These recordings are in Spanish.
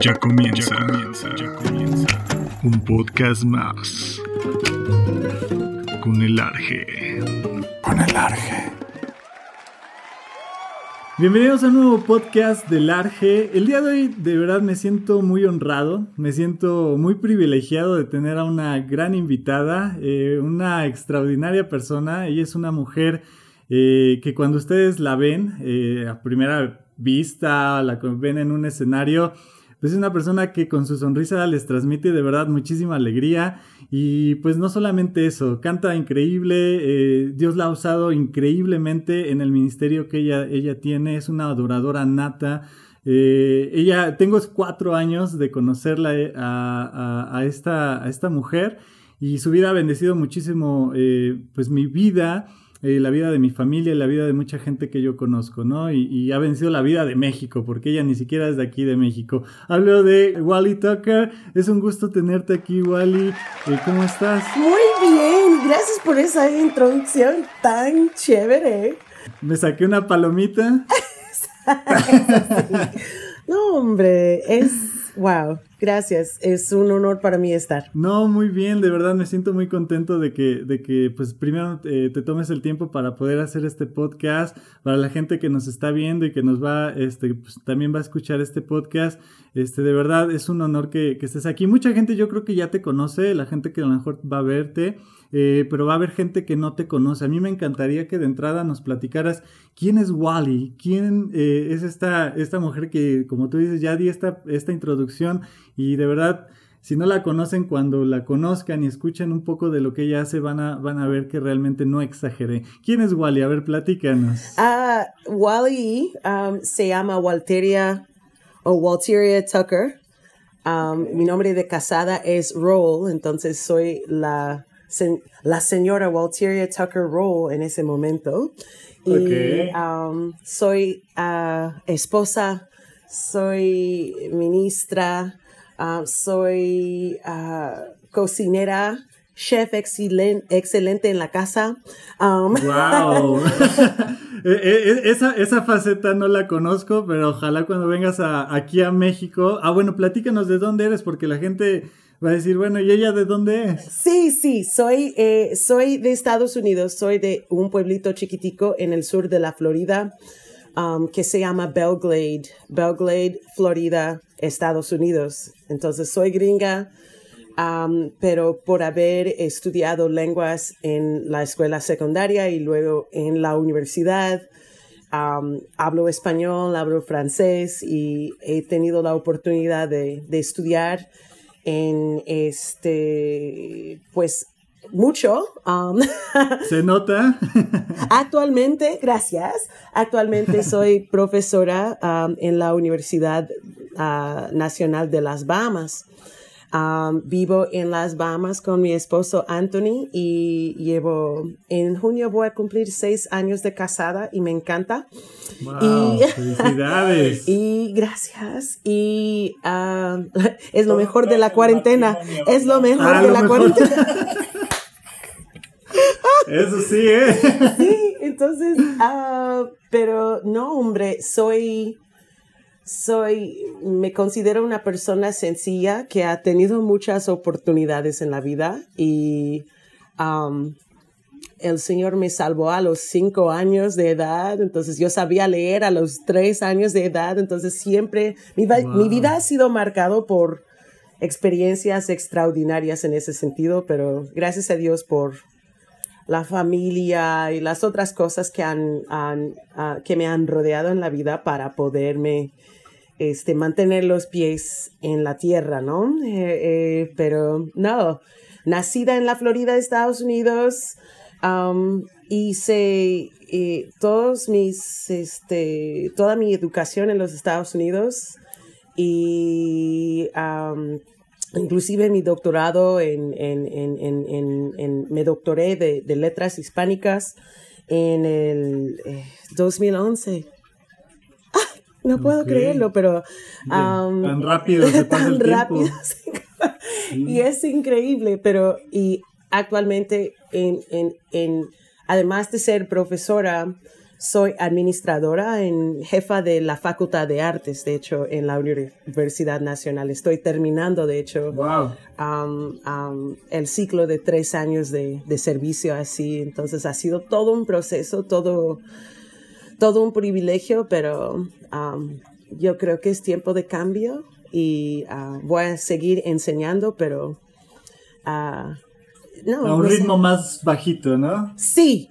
Ya comienza, ya comienza, ya comienza. Un podcast más. Con el Arge. Con el Arge. Bienvenidos a un nuevo podcast del Arge. El día de hoy de verdad me siento muy honrado, me siento muy privilegiado de tener a una gran invitada, eh, una extraordinaria persona. Ella es una mujer eh, que cuando ustedes la ven eh, a primera vista, la ven en un escenario, pues es una persona que con su sonrisa les transmite de verdad muchísima alegría. Y pues no solamente eso, canta increíble, eh, Dios la ha usado increíblemente en el ministerio que ella, ella tiene, es una adoradora nata. ella, tengo cuatro años de conocerla a, esta, a esta mujer. Y su vida ha bendecido muchísimo pues mi vida eh, la vida de mi familia y la vida de mucha gente que yo conozco, ¿no? Y, ha vencido la vida de México, porque ella ni siquiera es de aquí de México. Hablo de Wally Tucker, es un gusto tenerte aquí, Wally. Eh, ¿Cómo estás? Muy bien, gracias por esa introducción tan chévere. Me saqué una palomita. no, hombre, es wow. Gracias, es un honor para mí estar. No, muy bien, de verdad me siento muy contento de que, de que pues primero eh, te tomes el tiempo para poder hacer este podcast, para la gente que nos está viendo y que nos va, este, pues también va a escuchar este podcast, este, de verdad es un honor que, que estés aquí. Mucha gente yo creo que ya te conoce, la gente que a lo mejor va a verte, eh, pero va a haber gente que no te conoce. A mí me encantaría que de entrada nos platicaras quién es Wally, quién eh, es esta, esta mujer que, como tú dices, ya di esta, esta introducción y de verdad, si no la conocen, cuando la conozcan y escuchen un poco de lo que ella hace, van a, van a ver que realmente no exageré. ¿Quién es Wally? A ver, platícanos. Uh, Wally um, se llama Walteria o Walteria Tucker. Um, mi nombre de casada es Roll, entonces soy la la señora Walteria Tucker Roll en ese momento. Y um, soy uh, esposa, soy ministra, uh, soy uh, cocinera, chef excelente en la casa. ¡Wow! Um, e, e, e, esa, esa, faceta no la conozco, pero ojalá cuando vengas aquí a México. Ah, bueno, platícanos de dónde eres, porque la gente va a decir, bueno, ¿y ella de dónde es? Sí, sí, soy, eh, soy de Estados Unidos, soy de un pueblito chiquitico en el sur de la Florida um, que se llama Belglade, Belglade, Florida, Estados Unidos. Entonces soy gringa, um, pero por haber estudiado lenguas en la escuela secundaria y luego en la universidad, um, hablo español, hablo francés y he tenido la oportunidad de, de estudiar en este, pues mucho. Um, ¿Se nota? actualmente, gracias. Actualmente soy profesora um, en la Universidad uh, Nacional de las Bahamas. Um, vivo en las Bahamas con mi esposo Anthony y llevo, en junio voy a cumplir seis años de casada y me encanta. y, felicidades. y gracias. Y um, es lo mejor de la cuarentena. Es lo mejor de la cuarentena. Eso sí, ¿eh? Sí, entonces, uh, pero no, hombre, soy soy, me considero una persona sencilla que ha tenido muchas oportunidades en la vida y um, el Señor me salvó a los cinco años de edad, entonces yo sabía leer a los tres años de edad, entonces siempre mi, mi vida ha sido marcado por experiencias extraordinarias en ese sentido, pero gracias a Dios por la familia y las otras cosas que, han, ah, que me han rodeado en la vida para poderme este, mantener los pies en la tierra, ¿no? Eh, eh, pero no, nacida en la Florida, Estados Unidos, um, hice eh, todos mis, este, toda mi educación en los Estados Unidos y um, inclusive mi doctorado en, en, en, en me doctoré de, de, letras hispánicas en el 2011 no puedo creerlo, pero... tan rápido se pasa el tiempo. y es increíble, pero y actualmente, en, en, en, además de ser profesora, soy administradora en jefa de la Facultad de Artes, de hecho, en la Universidad Nacional. Estoy terminando, de hecho, um, um, el ciclo de tres años de, de, servicio así. Entonces ha sido todo un proceso, todo, todo un privilegio, pero um, yo creo que es tiempo de cambio y uh, voy a seguir enseñando, pero... Uh, no, a un ritmo más bajito, ¿no? Sí,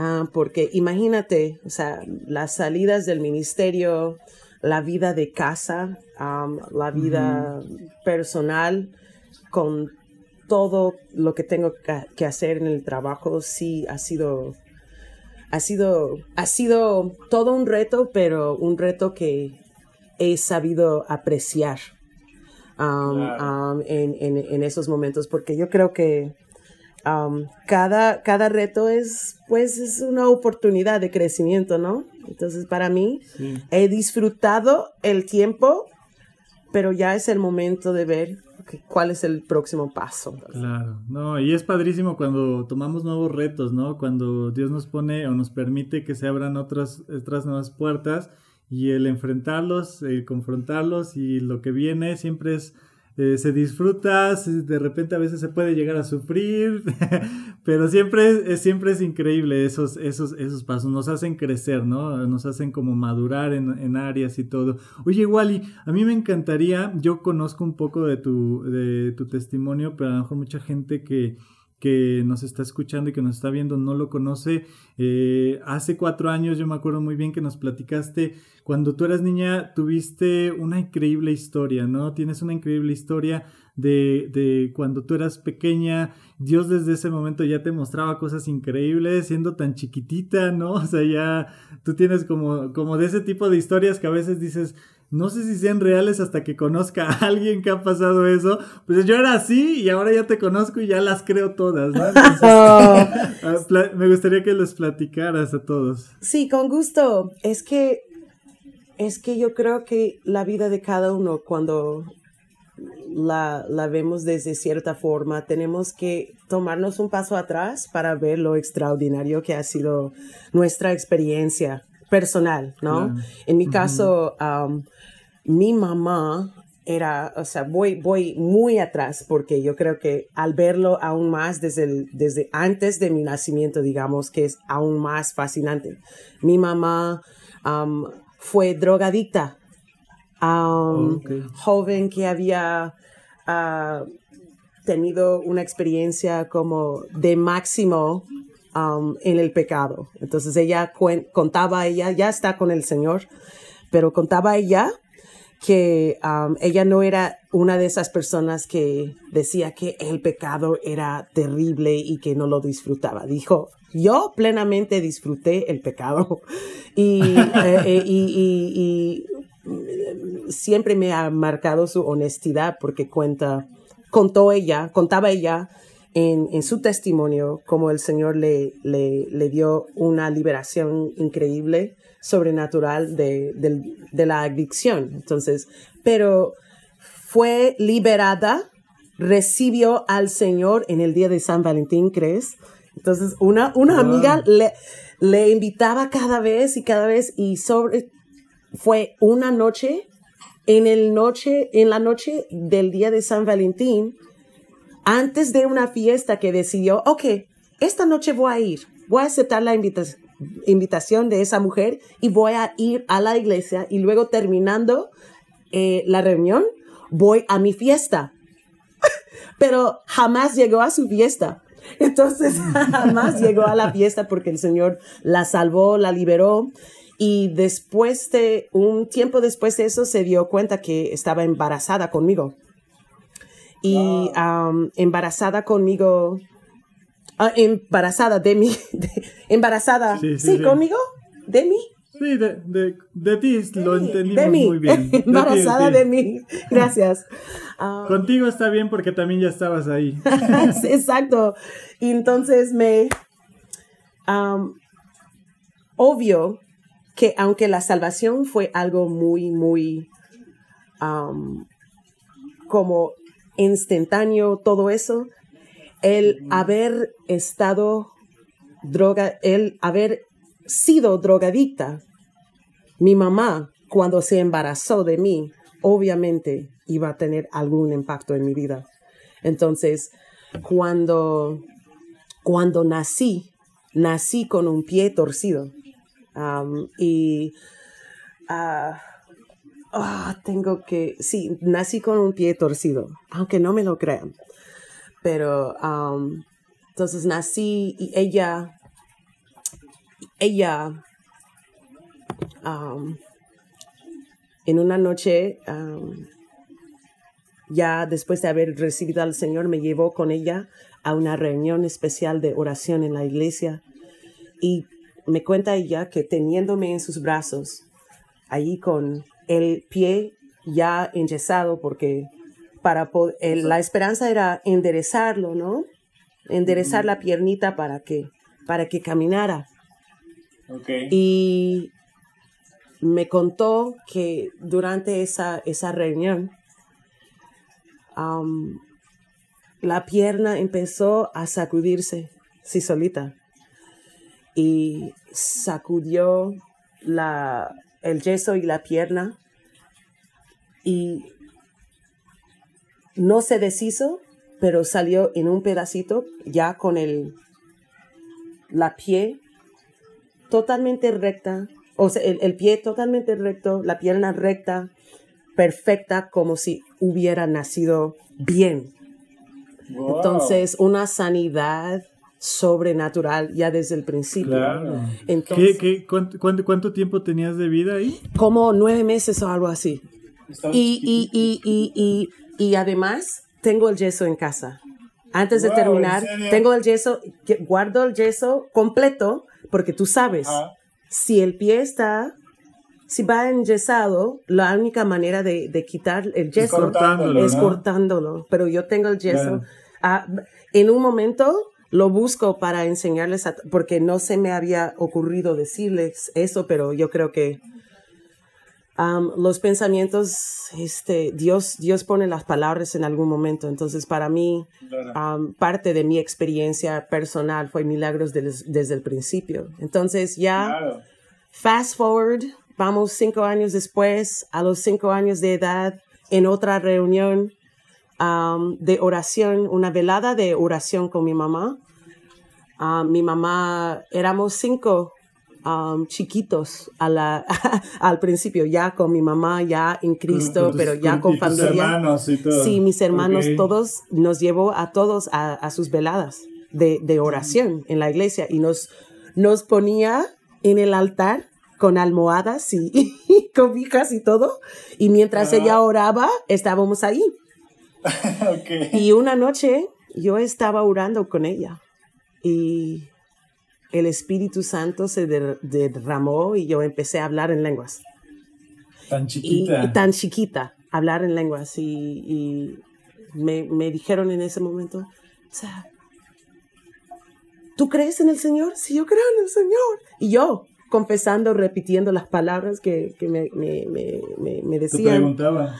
Ah, porque imagínate, o sea, las salidas del ministerio, la vida de casa, la vida personal, con todo lo que tengo que hacer en el trabajo, sí ha sido, ha sido, ha sido todo un reto, pero un reto que he sabido apreciar en, en esos momentos, porque yo creo que cada, cada reto es, pues, es una oportunidad de crecimiento, ¿no? Entonces, para mí, he disfrutado el tiempo, pero ya es el momento de ver cuál es el próximo paso. Claro, no, y es padrísimo cuando tomamos nuevos retos, ¿no? Cuando Dios nos pone o nos permite que se abran otras, otras nuevas puertas y el enfrentarlos, el confrontarlos y lo que viene siempre es eh, se disfruta, de repente a veces se puede llegar a sufrir, pero siempre es, siempre es increíble esos, esos, esos pasos, nos hacen crecer, ¿no? Nos hacen como madurar en, en, áreas y todo. Oye, Wally, a mí me encantaría, yo conozco un poco de tu, de tu testimonio, pero a lo mejor mucha gente que que nos está escuchando y que nos está viendo no lo conoce. Eh, hace cuatro años yo me acuerdo muy bien que nos platicaste, cuando tú eras niña tuviste una increíble historia, ¿no? Tienes una increíble historia de, de cuando tú eras pequeña, Dios desde ese momento ya te mostraba cosas increíbles, siendo tan chiquitita, ¿no? O sea, ya tú tienes como, como de ese tipo de historias que a veces dices, no sé si sean reales hasta que conozca a alguien que ha pasado eso. Pues yo era así y ahora ya te conozco y ya las creo todas, ¿no? Ah, me gustaría que les platicaras a todos. Sí, con gusto. Es que, es que yo creo que la vida de cada uno, cuando la, la vemos desde cierta forma, tenemos que tomarnos un paso atrás para ver lo extraordinario que ha sido nuestra experiencia personal, ¿no? En mi caso, mi mamá era, o sea, voy, voy muy atrás porque yo creo que al verlo aún más desde, desde antes de mi nacimiento, digamos, que es aún más fascinante. Mi mamá fue drogadicta, joven que había ah, tenido una experiencia como de máximo Um, en el pecado. Entonces ella contaba, ella ya está con el Señor, pero contaba ella que um, ella no era una de esas personas que decía que el pecado era terrible y que no lo disfrutaba. Dijo, yo plenamente disfruté el pecado y, eh, eh, y, y, siempre me ha marcado su honestidad porque cuenta, contó ella, contaba ella en, su testimonio cómo el Señor le, le, dio una liberación increíble, sobrenatural de, la adicción. Entonces, pero fue liberada, recibió al Señor en el día de San Valentín, ¿crees? Entonces, una, una amiga le, le invitaba cada vez y cada vez y sobre, fue una noche, en el noche, en la noche del día de San Valentín, antes de una fiesta que decidió, ok, esta noche voy a ir, voy a aceptar la invitación de esa mujer y voy a ir a la iglesia y luego terminando eh, la reunión, voy a mi fiesta. Pero jamás llegó a su fiesta. Entonces jamás llegó a la fiesta porque el Señor la salvó, la liberó. Y después de un tiempo después de eso se dio cuenta que estaba embarazada conmigo y embarazada conmigo, ah, embarazada de mí, embarazada, sí, conmigo, de mí. Sí, de, de, de ti lo entendimos muy bien. embarazada de, mí, gracias. Contigo está bien porque también ya estabas ahí. Exacto. Y entonces me... obvio que aunque la salvación fue algo muy, muy como instantáneo, todo eso, el haber estado droga, el haber sido drogadicta, mi mamá, cuando se embarazó de mí, obviamente iba a tener algún impacto en mi vida. Entonces, cuando, cuando nací, nací con un pie torcido. Um, y ah, ah, tengo que, sí, nací con un pie torcido, aunque no me lo crean. Pero um, entonces nací y ella, ella, um, en una noche, ya después de haber recibido al Señor, me llevó con ella a una reunión especial de oración en la iglesia y me cuenta ella que teniéndome en sus brazos, allí con el pie ya enyesado, porque para la esperanza era enderezarlo, ¿no? Enderezar la piernita para que, para que caminara. Y me contó que durante esa, esa reunión, la pierna empezó a sacudirse, sí solita y sacudió la, el yeso y la pierna y no se deshizo, pero salió en un pedacito ya con el la pie totalmente recta, o sea, el, pie totalmente recto, la pierna recta, perfecta, como si hubiera nacido bien. Entonces, una sanidad sobrenatural ya desde el principio. Claro. Entonces, ¿Qué, cuánto, tiempo tenías de vida ahí? Como nueve meses o algo así. Y, y, y, y, y, además tengo el yeso en casa. Antes de terminar, tengo el yeso, guardo el yeso completo porque tú sabes, si el pie está, si va enyesado, la única manera de, de quitar el yeso es cortándolo. Pero yo tengo el yeso. Ah, en un momento lo busco para enseñarles, porque no se me había ocurrido decirles eso, pero yo creo que los pensamientos, este, Dios, Dios pone las palabras en algún momento. Entonces, para mí, parte de mi experiencia personal fue milagros desde el principio. Entonces, ya, fast forward, vamos cinco años después, a los cinco años de edad, en otra reunión, de oración, una velada de oración con mi mamá. mi mamá, éramos cinco chiquitos a la, al principio, ya con mi mamá, ya en Cristo, pero ya con, familia. hermanos y todo. Sí, mis hermanos, todos, nos llevó a todos a, sus veladas de, de, oración en la iglesia y nos, nos ponía en el altar con almohadas y, cobijas y todo. Y mientras ella oraba, estábamos ahí. Y una noche yo estaba orando con ella y el Espíritu Santo se derramó y yo empecé a hablar en lenguas. Tan chiquita. Y, tan chiquita, hablar en lenguas. Y, me, me, dijeron en ese momento, o sea, ¿tú crees en el Señor? Sí, yo creo en el Señor. Y yo, confesando, repitiendo las palabras que, que me, me, me, me decían. Te preguntaba.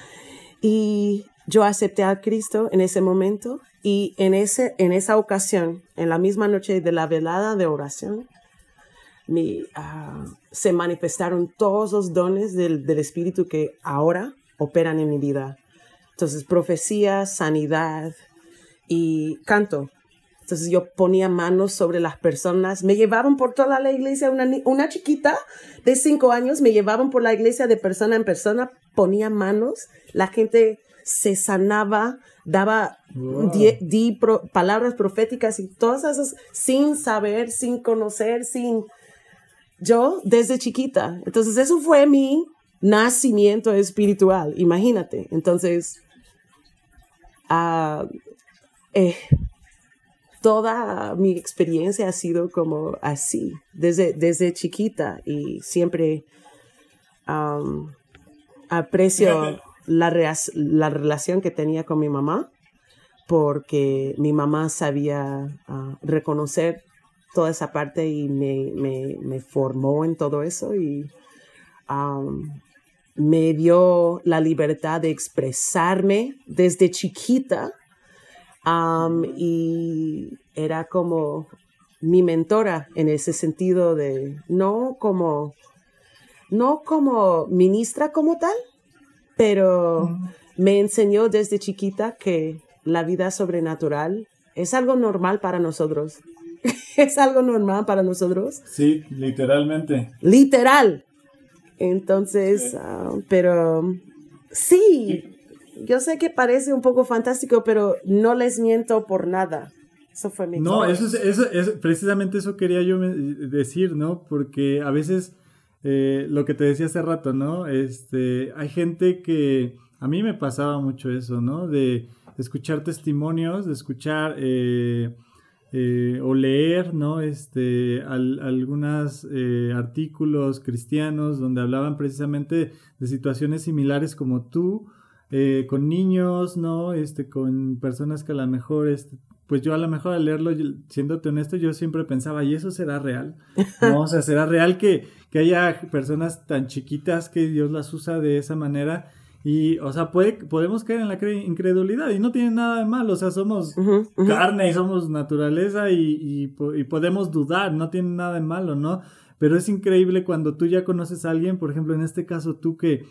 Y yo acepté a Cristo en ese momento y en, ese, en esa ocasión, en la misma noche de la velada de oración, ah, se manifestaron todos los dones del, del, Espíritu que ahora operan en mi vida. Entonces, profecía, sanidad y canto. Entonces yo ponía manos sobre las personas. Me llevaron por toda la iglesia, una, una chiquita de cinco años, me llevaban por la iglesia de persona en persona, ponía manos. La gente se sanaba, daba di, palabras proféticas y todas esas sin saber, sin conocer, sin... Yo desde chiquita. Entonces eso fue mi nacimiento espiritual, imagínate. Entonces, uh, eh, toda mi experiencia ha sido como así, desde, desde chiquita y siempre um, aprecio la, la relación que tenía con mi mamá, porque mi mamá sabía ah, reconocer toda esa parte y me, me, me formó en todo eso y me dio la libertad de expresarme desde chiquita y era como mi mentora en ese sentido de no como no como ministra como tal, pero me enseñó desde chiquita que la vida sobrenatural es algo normal para nosotros. es algo normal para nosotros. Sí, literalmente. Literal. Entonces, ah, pero sí, yo sé que parece un poco fantástico, pero no les miento por nada. Eso fue mi No, eso es, eso precisamente eso quería yo decir, ¿no? Porque a veces eh, lo que te decía hace rato, ¿no? Este, hay gente que a mí me pasaba mucho eso, ¿no? De escuchar testimonios, de escuchar eh, eh, o leer, ¿no? Este, algunos artículos cristianos donde hablaban precisamente de situaciones similares como tú, con niños, ¿no? Este, con personas que a lo mejor este, pues yo a lo mejor al leerlo, siéndote honesto, yo siempre pensaba, ¿y eso será real? No, o sea, ¿será real que, que haya personas tan chiquitas que Dios las usa de esa manera? Y, o sea, puede, podemos caer en la incredulidad y no tiene nada de malo, o sea, somos carne y somos naturaleza y, y, podemos dudar, no tiene nada de malo, ¿no? Pero es increíble cuando tú ya conoces a alguien, por ejemplo, en este caso tú que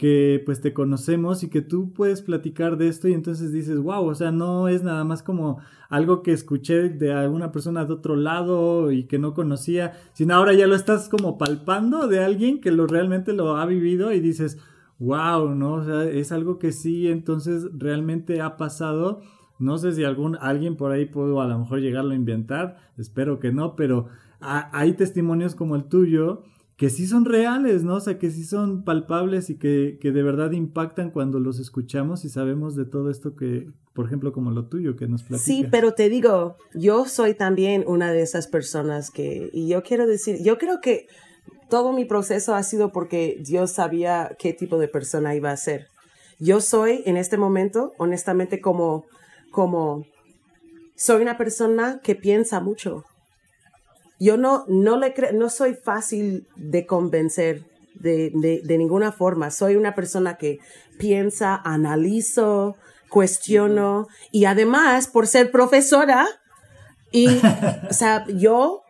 que pues te conocemos y que tú puedes platicar de esto y entonces dices, wow, o sea, no es nada más como algo que escuché de alguna persona de otro lado y que no conocía, sino ahora ya lo estás como palpando de alguien que lo realmente lo ha vivido y dices, wow, ¿no? O sea, es algo que sí, entonces realmente ha pasado. No sé si algún, alguien por ahí pudo a lo mejor llegarlo a inventar, espero que no, pero hay testimonios como el tuyo que sí son reales, ¿no? O sea, que sí son palpables y que, de verdad impactan cuando los escuchamos y sabemos de todo esto que, por ejemplo, como lo tuyo que nos platica. Sí, pero te digo, yo soy también una de esas personas que, y yo quiero decir, yo creo que todo mi proceso ha sido porque Dios sabía qué tipo de persona iba a ser. Yo soy en este momento, honestamente, como, como, soy una persona que piensa mucho yo no, no, le no soy fácil de convencer de, de, ninguna forma. Soy una persona que piensa, analizo, cuestiono y además por ser profesora y, o sea, yo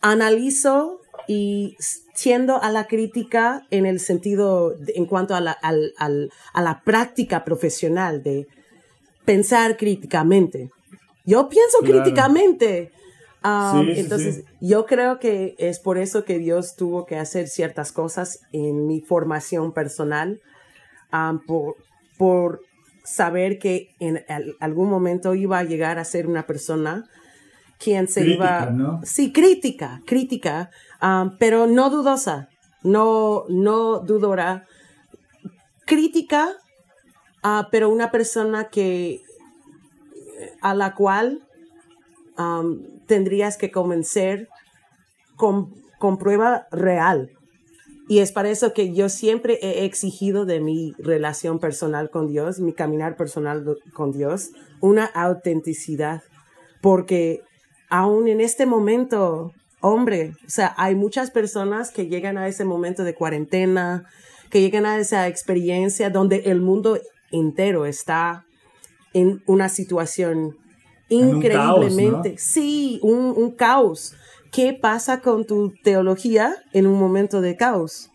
analizo y tiendo a la crítica en el sentido, en cuanto a la, al, al, a la práctica profesional de pensar críticamente. Yo pienso críticamente entonces, yo creo que es por eso que Dios tuvo que hacer ciertas cosas en mi formación personal, por, por, saber que en algún momento iba a llegar a ser una persona quien se iba... Sí, crítica, crítica, pero no dudosa, no, no dudora. Crítica, ah, pero una persona que a la cual tendrías que convencer con, con prueba real. Y es para eso que yo siempre he exigido de mi relación personal con Dios, mi caminar personal con Dios, una autenticidad. Porque aún en este momento, hombre, o sea, hay muchas personas que llegan a ese momento de cuarentena, que llegan a esa experiencia donde el mundo entero está en una situación increíblemente. Sí, un, caos. ¿Qué pasa con tu teología en un momento de caos?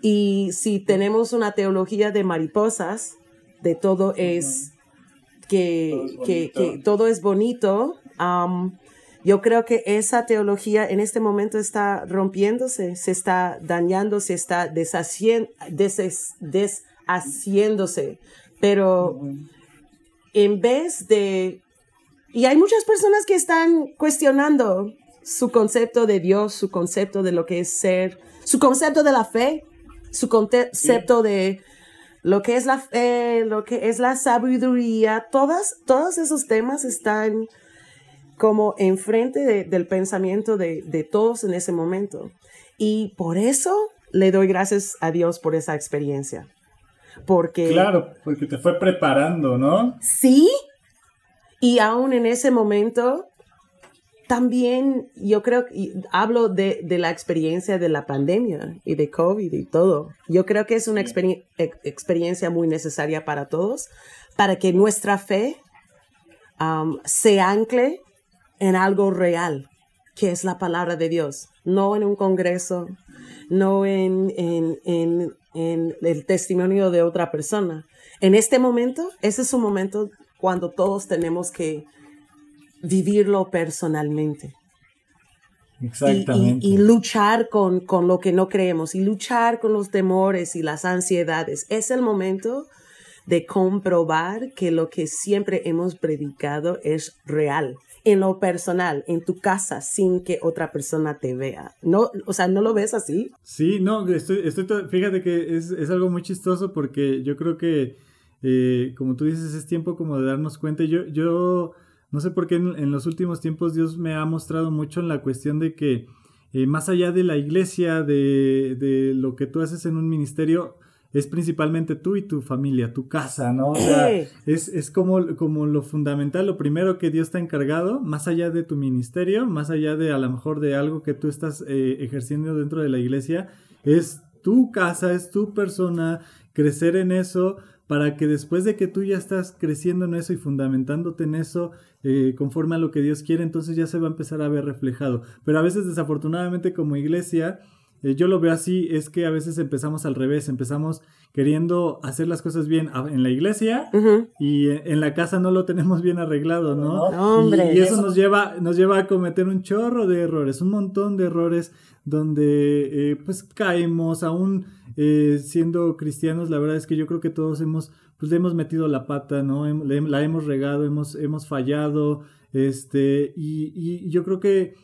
Y si tenemos una teología de mariposas, de todo es que, que, todo es bonito, yo creo que esa teología en este momento está rompiéndose, se está dañando, se está deshaciéndose. Pero en vez de y hay muchas personas que están cuestionando su concepto de Dios, su concepto de lo que es ser, su concepto de la fe, su concepto de lo que es la fe, lo que es la sabiduría. Todas, todos esos temas están como enfrente del pensamiento de, de todos en ese momento. Y por eso le doy gracias a Dios por esa experiencia. Porque... Claro, porque te fue preparando, ¿no? Sí, y aún en ese momento, también yo creo que hablo de, de, la experiencia de la pandemia y de COVID y todo. Yo creo que es una experiencia muy necesaria para todos, para que nuestra fe um, se ancle en algo real, que es la palabra de Dios, no en un congreso, no en, en, en, en el testimonio de otra persona. En este momento, ese es un momento cuando todos tenemos que vivirlo personalmente. Exactamente. Y, y, y luchar con, con, lo que no creemos y luchar con los temores y las ansiedades. Es el momento de comprobar que lo que siempre hemos predicado es real. En lo personal, en tu casa, sin que otra persona te vea. No, o sea, ¿no lo ves así? Sí, no, estoy, estoy fíjate que es, es, algo muy chistoso porque yo creo que, eh, como tú dices, es tiempo como de darnos cuenta. Yo, yo no sé por qué en, en, los últimos tiempos Dios me ha mostrado mucho en la cuestión de que eh, más allá de la iglesia, de, de, lo que tú haces en un ministerio, es principalmente tú y tu familia, tu casa, ¿no? O sea, es, es como, como lo fundamental, lo primero que Dios te ha encargado, más allá de tu ministerio, más allá de a lo mejor de algo que tú estás eh, ejerciendo dentro de la iglesia, es tu casa, es tu persona, crecer en eso, para que después de que tú ya estás creciendo en eso y fundamentándote en eso, eh, conforme a lo que Dios quiere, entonces ya se va a empezar a ver reflejado. Pero a veces desafortunadamente como iglesia, eh, yo lo veo así, es que a veces empezamos al revés, empezamos queriendo hacer las cosas bien en la iglesia uh -huh. y en la casa no lo tenemos bien arreglado, ¿no? no hombre, y, y eso, eso, nos lleva, nos lleva a cometer un chorro de errores, un montón de errores donde eh, pues caemos, aún eh, siendo cristianos, la verdad es que yo creo que todos hemos, pues le hemos metido la pata, ¿no? La hemos regado, hemos, hemos fallado, este, y, y yo creo que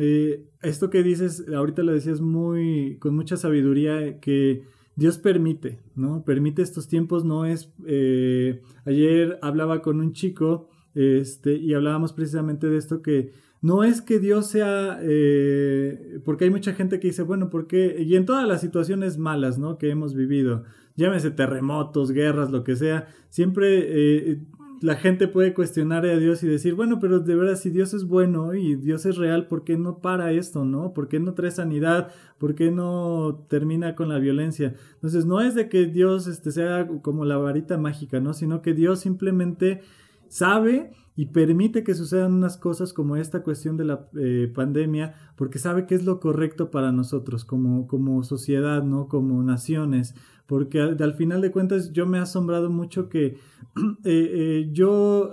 eh, esto que dices, ahorita lo decías muy, con mucha sabiduría, que Dios permite, ¿no? Permite estos tiempos, no es... Eh, ayer hablaba con un chico este, y hablábamos precisamente de esto que no es que Dios sea, eh, porque hay mucha gente que dice, bueno, porque, y en todas las situaciones malas, ¿no? Que hemos vivido, llámese terremotos, guerras, lo que sea, siempre eh, la gente puede cuestionar a Dios y decir, bueno, pero de verdad, si Dios es bueno y Dios es real, ¿por qué no para esto, no? ¿Por qué no trae sanidad? ¿Por qué no termina con la violencia? Entonces, no es de que Dios este, sea como la varita mágica, ¿no? Sino que Dios simplemente sabe y permite que sucedan unas cosas como esta cuestión de la eh, pandemia, porque sabe que es lo correcto para nosotros como, como sociedad, ¿no? Como naciones, porque al, al final de cuentas yo me he asombrado mucho que eh, eh, yo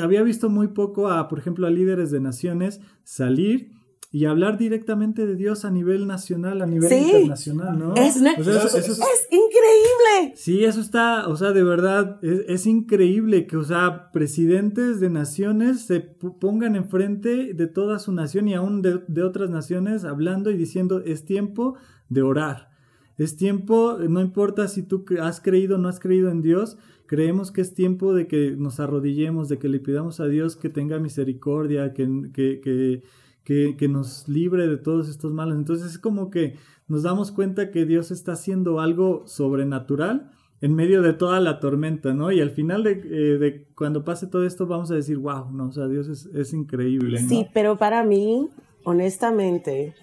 había visto muy poco a, por ejemplo, a líderes de naciones salir y hablar directamente de Dios a nivel nacional, a nivel sí, internacional, ¿no? Es, o sea, eso, eso es, es, increíble. Sí, eso está, o sea, de verdad, es, es, increíble que, o sea, presidentes de naciones se pongan enfrente de toda su nación y aún de, de otras naciones hablando y diciendo, es tiempo de orar. Es tiempo, no importa si tú has creído o no has creído en Dios, creemos que es tiempo de que nos arrodillemos, de que le pidamos a Dios que tenga misericordia, que, que, que que, nos libre de todos estos males. Entonces es como que nos damos cuenta que Dios está haciendo algo sobrenatural en medio de toda la tormenta, ¿no? Y al final de, eh, cuando pase todo esto vamos a decir, wow, no, o sea, Dios es, increíble. Sí, pero para mí, honestamente,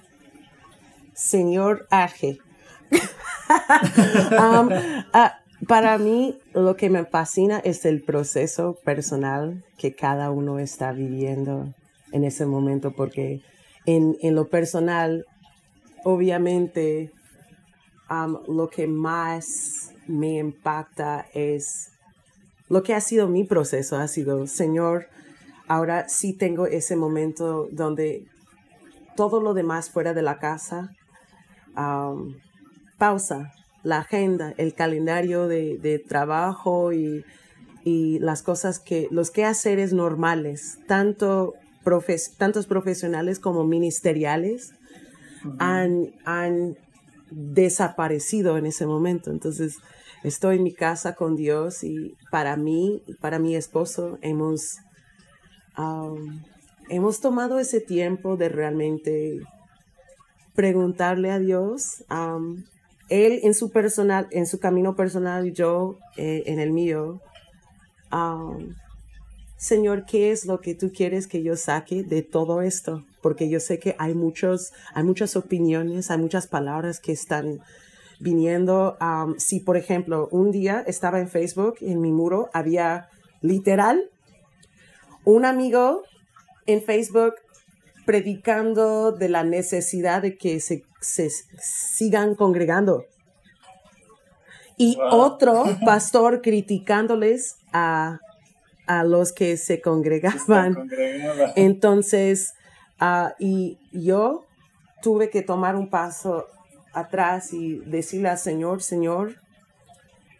señor Arge, um, uh, para mí lo que me fascina es el proceso personal que cada uno está viviendo en ese momento porque en, en lo personal, obviamente, um, lo que más me impacta es lo que ha sido mi proceso, ha sido, Señor, ahora sí tengo ese momento donde todo lo demás fuera de la casa, um, pausa, la agenda, el calendario de, de trabajo y, y, las cosas que, los quehaceres normales, tanto profes tantos profesionales como ministeriales uh -huh. han, han desaparecido en ese momento. Entonces, estoy en mi casa con Dios y para mí, para mi esposo, hemos, um, hemos tomado ese tiempo de realmente preguntarle a Dios. Um, él en su personal, en su camino personal y yo eh, en el mío. Um, Señor, ¿qué es lo que tú quieres que yo saque de todo esto? Porque yo sé que hay muchos, hay muchas opiniones, hay muchas palabras que están viniendo. Um, si, por ejemplo, un día estaba en Facebook, en mi muro, había literal un amigo en Facebook predicando de la necesidad de que se, se sigan congregando. Y otro pastor criticándoles a, a los que se congregaban. Entonces, ah, y yo tuve que tomar un paso atrás y decirle al Señor, Señor,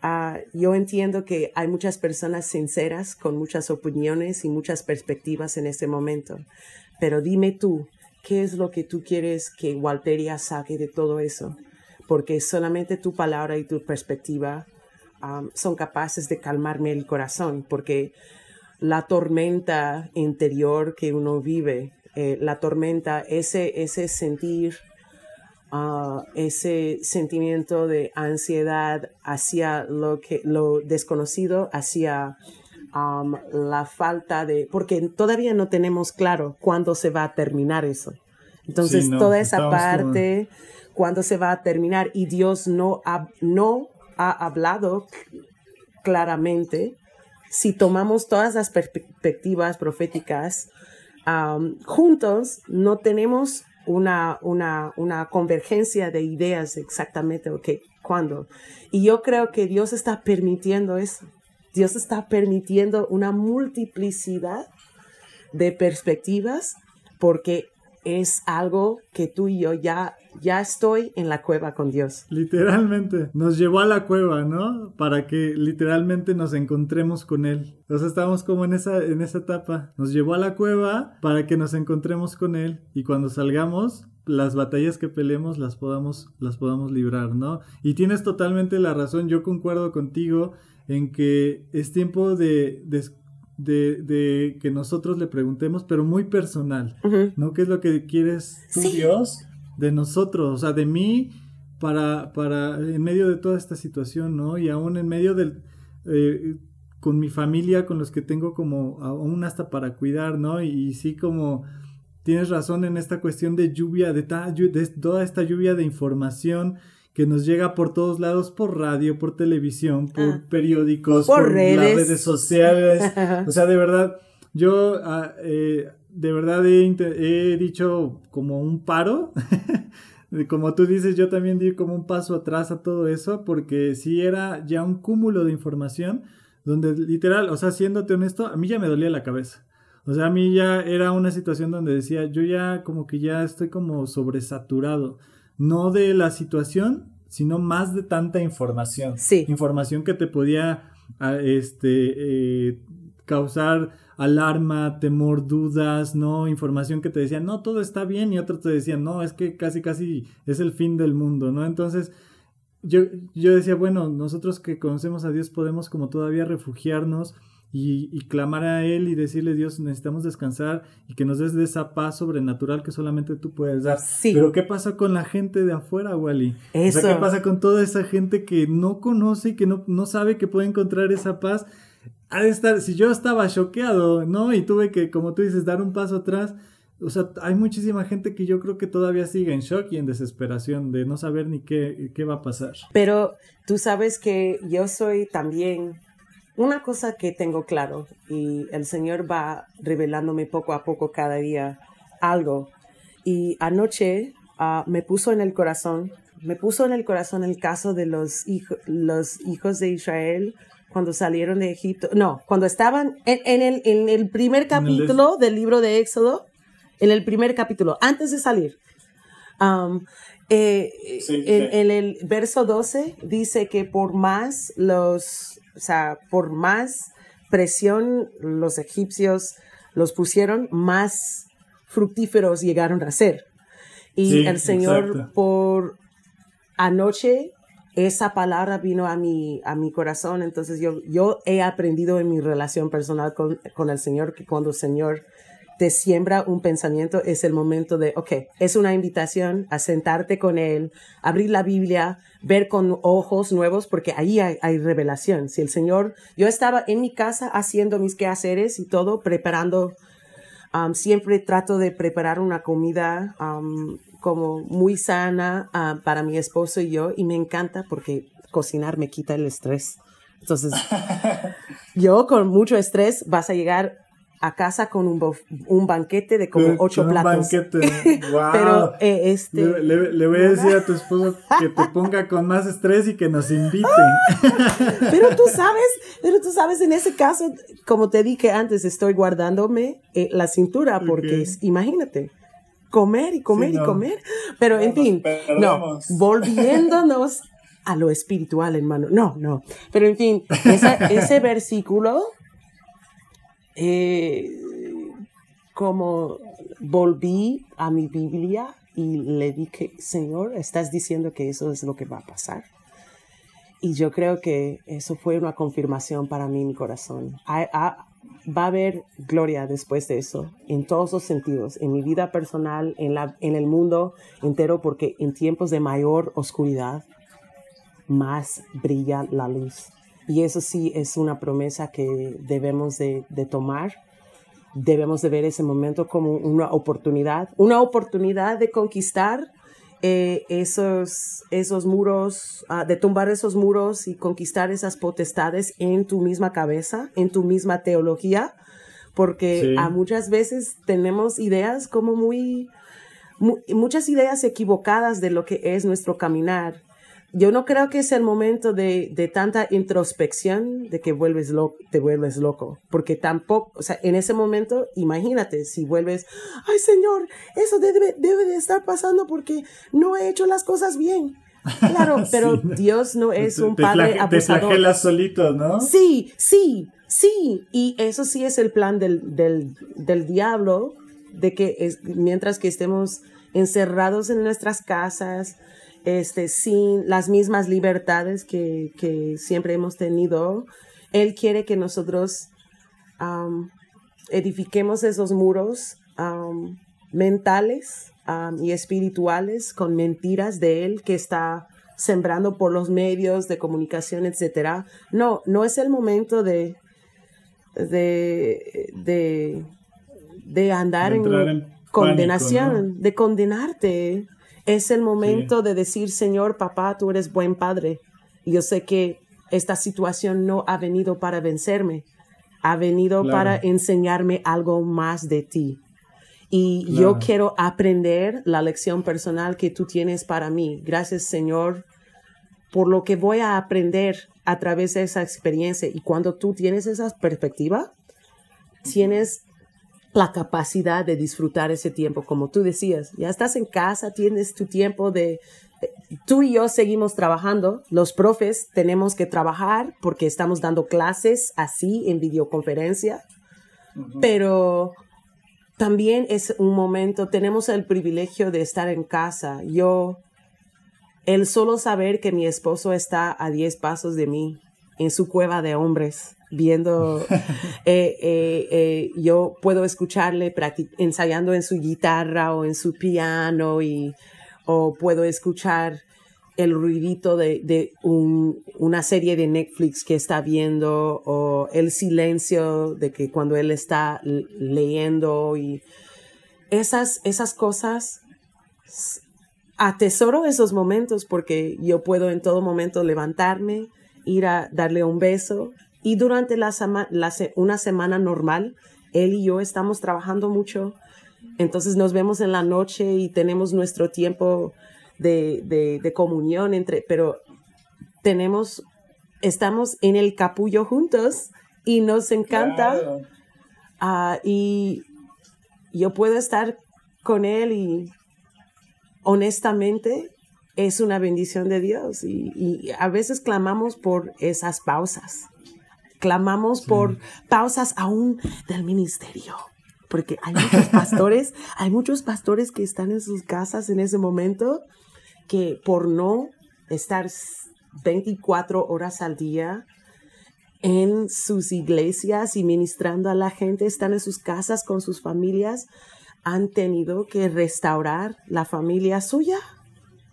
ah, yo entiendo que hay muchas personas sinceras con muchas opiniones y muchas perspectivas en este momento, pero dime tú, ¿qué es lo que tú quieres que Walteria saque de todo eso? Porque solamente tu palabra y tu perspectiva ah, son capaces de calmarme el corazón, porque la tormenta interior que uno vive, eh, la tormenta, ese, ese sentir ese sentimiento de ansiedad hacia lo que lo desconocido, hacia um, la falta de, porque todavía no tenemos claro cuándo se va a terminar eso. Entonces, toda esa parte, cuándo se va a terminar y Dios no no ha hablado claramente. Si tomamos todas las perspectivas proféticas juntos, no tenemos una, una, una convergencia de ideas exactamente, ok, cuándo. Y yo creo que Dios está permitiendo eso. Dios está permitiendo una multiplicidad de perspectivas porque es algo que tú y yo ya, ya estoy en la cueva con Dios. Literalmente, nos llevó a la cueva, ¿no? Para que literalmente nos encontremos con Él. Sea, estamos como en esa, en esa etapa. Nos llevó a la cueva para que nos encontremos con Él y cuando salgamos las batallas que peleemos las podamos, las podamos librar, ¿no? Y tienes totalmente la razón, yo concuerdo contigo en que es tiempo de, de de, que nosotros le preguntemos, pero muy personal, ¿no? ¿Qué es lo que quieres tú, Dios, de nosotros? O sea, de mí para, para, en medio de toda esta situación, ¿no? Y aún en medio del, eh, con mi familia, con los que tengo como aún hasta para cuidar, ¿no? Y, sí como tienes razón en esta cuestión de lluvia, de, de toda esta lluvia de información que nos llega por todos lados, por radio, por televisión, por ah. periódicos, por, redes. las redes sociales. o sea, de verdad, yo ah, eh, de verdad he, dicho como un paro. como tú dices, yo también di como un paso atrás a todo eso, porque sí era ya un cúmulo de información, donde literal, o sea, siéndote honesto, a mí ya me dolía la cabeza. O sea, a mí ya era una situación donde decía, yo ya como que ya estoy como sobresaturado no de la situación, sino más de tanta información. Sí. Información que te podía ah, este, eh, causar alarma, temor, dudas, ¿no? Información que te decía, no, todo está bien, y otros te decían, no, es que casi, casi es el fin del mundo, ¿no? Entonces, yo, yo decía, bueno, nosotros que conocemos a Dios podemos como todavía refugiarnos y, clamar a Él y decirle, Dios, necesitamos descansar y que nos des de esa paz sobrenatural que solamente tú puedes dar. Sí. Pero ¿qué pasa con la gente de afuera, Wally? Eso. O sea, ¿qué pasa con toda esa gente que no conoce y que no, no sabe que puede encontrar esa paz? Ha de estar, si yo estaba choqueado, ¿no? Y tuve que, como tú dices, dar un paso atrás. O sea, hay muchísima gente que yo creo que todavía sigue en shock y en desesperación de no saber ni qué, qué va a pasar. Pero tú sabes que yo soy también una cosa que tengo claro, y el Señor va revelándome poco a poco cada día algo, y anoche ah, me puso en el corazón, me puso en el corazón el caso de los, los hijos de Israel cuando salieron de Egipto, no, cuando estaban en, el, en el primer capítulo del libro de Éxodo, en el primer capítulo, antes de salir. Um, eh, en, el verso 12 dice que por más los o sea, por más presión los egipcios los pusieron, más fructíferos llegaron a ser. Y el Señor por anoche esa palabra vino a mi, a mi corazón, entonces yo, yo he aprendido en mi relación personal con, con el Señor que cuando el Señor te siembra un pensamiento, es el momento de, ok, es una invitación a sentarte con Él, abrir la Biblia, ver con ojos nuevos, porque ahí hay, revelación. Si el Señor, yo estaba en mi casa haciendo mis quehaceres y todo, preparando, um, siempre trato de preparar una comida um, como muy sana uh, para mi esposo y yo, y me encanta porque cocinar me quita el estrés. Entonces, yo con mucho estrés vas a llegar a casa con un, un banquete de como Con- ocho un platos. banquete. Wow. Pero eh, este... Le, le- le voy a decir a tu esposo que te ponga con más estrés y que nos invite. Pero tú sabes, pero tú sabes, en ese caso, como te dije antes, estoy guardándome eh, la cintura porque es- imagínate, comer y comer Sí, y comer. Pero en No, fin, no, volviéndonos a lo espiritual, hermano. No, no. Pero en fin, esa- ese versículo, eh, como volví a mi Biblia y le dije, Señor, estás diciendo que eso es lo que va a pasar. Y yo creo que eso fue una confirmación para mí mi corazón. Ha- ha- va a haber gloria después de eso, en todos los sentidos, en mi vida personal, en, la, en el mundo entero, porque en tiempos de mayor oscuridad, más brilla la luz. Y eso sí es una promesa que debemos de, de tomar. Debemos de ver ese momento como una oportunidad, una oportunidad de conquistar eh, esos, esos muros, ah, de tumbar esos muros y conquistar esas potestades en tu misma cabeza, en tu misma teología, porque Sí. a muchas veces tenemos ideas como muy, mu- muchas ideas equivocadas de lo que es nuestro caminar. Yo no creo que es el momento de, de tanta introspección de que vuelves lo- te vuelves loco, porque tampoco, o sea, en ese momento, imagínate si vuelves, ay Señor, eso debe, debe de estar pasando porque no he hecho las cosas bien. Claro, pero Sí. Dios no es Te- un te padre Te abusador. flagelas solito, ¿no? Sí, sí, sí. Y eso sí es el plan del, del, del diablo, de que es- mientras que estemos encerrados en nuestras casas, este, sin las mismas libertades que, que siempre hemos tenido, Él quiere que nosotros edifiquemos esos muros mentales y espirituales con mentiras de Él que está sembrando por los medios de comunicación, etcétera. No, no es el momento de, de, de, de andar De en, condenación, pánico, de condenarte. Es el momento de decir, Señor, papá, tú eres buen padre. Yo sé que esta situación no ha venido para vencerme, ha venido Claro. para enseñarme algo más de ti. Y yo quiero aprender la lección personal que tú tienes para mí. Gracias, Señor, por lo que voy a aprender a través de esa experiencia. Y cuando tú tienes esa perspectiva, tienes la capacidad de disfrutar ese tiempo, como tú decías. Ya estás en casa, tienes tu tiempo de... Tú y yo seguimos trabajando, los profes tenemos que trabajar porque estamos dando clases así en videoconferencia, pero también es un momento, tenemos el privilegio de estar en casa. Yo, el solo saber que mi esposo está a 10 pasos de mí, en su cueva de hombres, viendo, eh, eh, eh, yo puedo escucharle ensayando en su guitarra o en su piano y, o puedo escuchar el ruidito de, de un- una serie de Netflix que está viendo o el silencio de que cuando él está leyendo y esas, esas cosas atesoro esos momentos porque yo puedo en todo momento levantarme, ir a darle un beso. Y durante la, sema- la se- una semana normal, él y yo estamos trabajando mucho, entonces nos vemos en la noche y tenemos nuestro tiempo de, de- de comunión entre, pero tenemos, estamos en el capullo juntos y nos encanta. Claro. Ah, y yo puedo estar con él y honestamente es una bendición de Dios y, y a veces clamamos por esas pausas. Clamamos por pausas aún del ministerio. Porque hay muchos pastores, hay muchos pastores que están en sus casas en ese momento que por no estar 24 horas al día en sus iglesias y ministrando a la gente, están en sus casas con sus familias, han tenido que restaurar la familia suya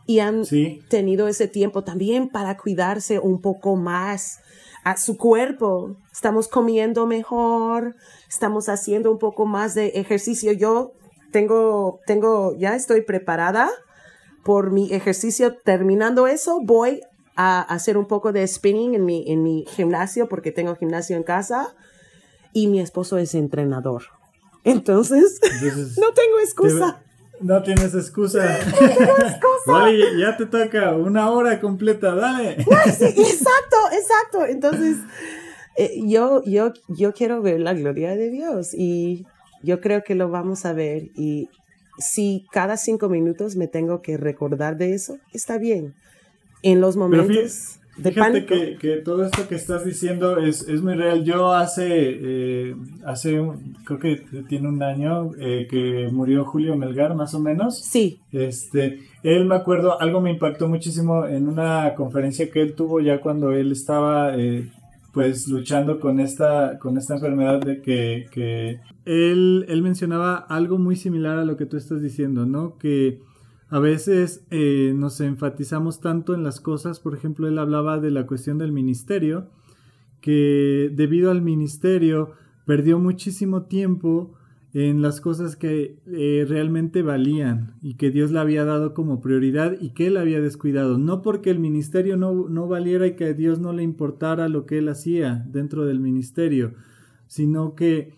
y han Sí. tenido ese tiempo también para cuidarse un poco más a su cuerpo. Estamos comiendo mejor, estamos haciendo un poco más de ejercicio. Yo tengo, tengo, ya estoy preparada por mi ejercicio. Terminando eso, voy a hacer un poco de spinning en mi, en mi gimnasio porque tengo gimnasio en casa. y mi esposo es entrenador. Entonces, Entonces, no tengo excusa. Te- no tienes excusa. Vale, ya te toca una hora completa, dale. Sí, exacto, exacto. Entonces, eh, yo, yo, yo quiero ver la gloria de Dios y yo creo que lo vamos a ver. Y si cada cinco minutos me tengo que recordar de eso, está bien. En los Pero momentos de Fíjate que, que todo esto que estás diciendo es, es muy real. Yo hace, eh, hace creo que tiene un año eh, que murió Julio Melgar, más o menos. Sí, Este, él me acuerdo, algo me impactó muchísimo en una conferencia que él tuvo ya cuando él estaba eh, pues luchando con esta, con esta enfermedad de que, que él, él mencionaba algo muy similar a lo que tú estás diciendo, ¿no? Que a veces eh, nos enfatizamos tanto en las cosas, por ejemplo, él hablaba de la cuestión del ministerio, que debido al ministerio perdió muchísimo tiempo en las cosas que eh, realmente valían y que Dios le había dado como prioridad y que él había descuidado. No porque el ministerio no, no valiera y que a Dios no le importara lo que él hacía dentro del ministerio, sino que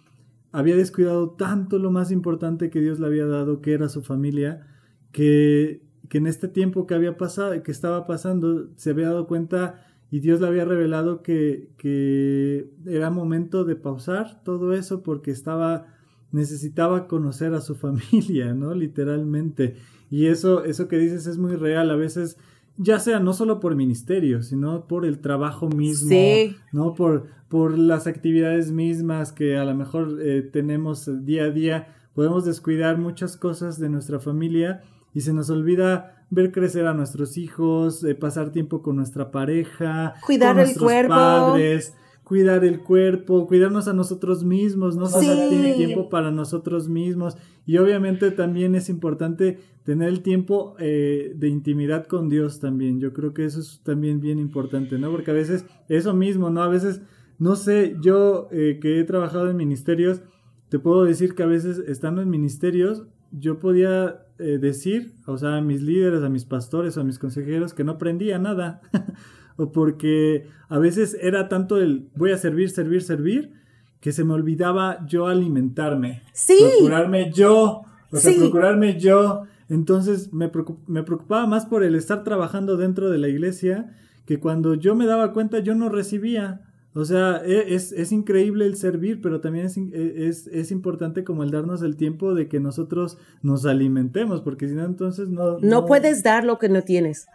había descuidado tanto lo más importante que Dios le había dado, que era su familia, que, que en este tiempo que había pasado, que estaba pasando, se había dado cuenta y Dios le había revelado que, que era momento de pausar todo eso porque estaba necesitaba conocer a su familia, ¿no? Literalmente. Y eso, eso que dices es muy real. A veces, ya sea no solo por ministerio, sino por el trabajo mismo, Sí. ¿no? Por, por las actividades mismas que a lo mejor eh, tenemos día a día. Podemos descuidar muchas cosas de nuestra familia y se nos olvida ver crecer a nuestros hijos, eh, pasar tiempo con nuestra pareja, Cuidar con el nuestros cuerpo. padres, cuidar el cuerpo, cuidarnos a nosotros mismos, no Sí. pasar tiempo para nosotros mismos. Y obviamente también es importante tener el tiempo eh, de intimidad con Dios también. Yo creo que eso es también bien importante, ¿no? Porque a veces eso mismo, ¿no? A veces, no sé, yo eh, que he trabajado en ministerios, te puedo decir que a veces estando en ministerios, yo podía eh, decir, o sea, a mis líderes, a mis pastores o a mis consejeros que no aprendía nada. o porque a veces era tanto el voy a servir, servir, servir, que se me olvidaba yo alimentarme. Sí. Procurarme yo. O sea, Sí. procurarme yo. Entonces me preocupaba más por el estar trabajando dentro de la iglesia que cuando yo me daba cuenta yo no recibía. O sea, e- es, es increíble el servir, pero también es, e- es, es importante como el darnos el tiempo de que nosotros nos alimentemos, porque si no, entonces no... no puedes dar lo que no tienes.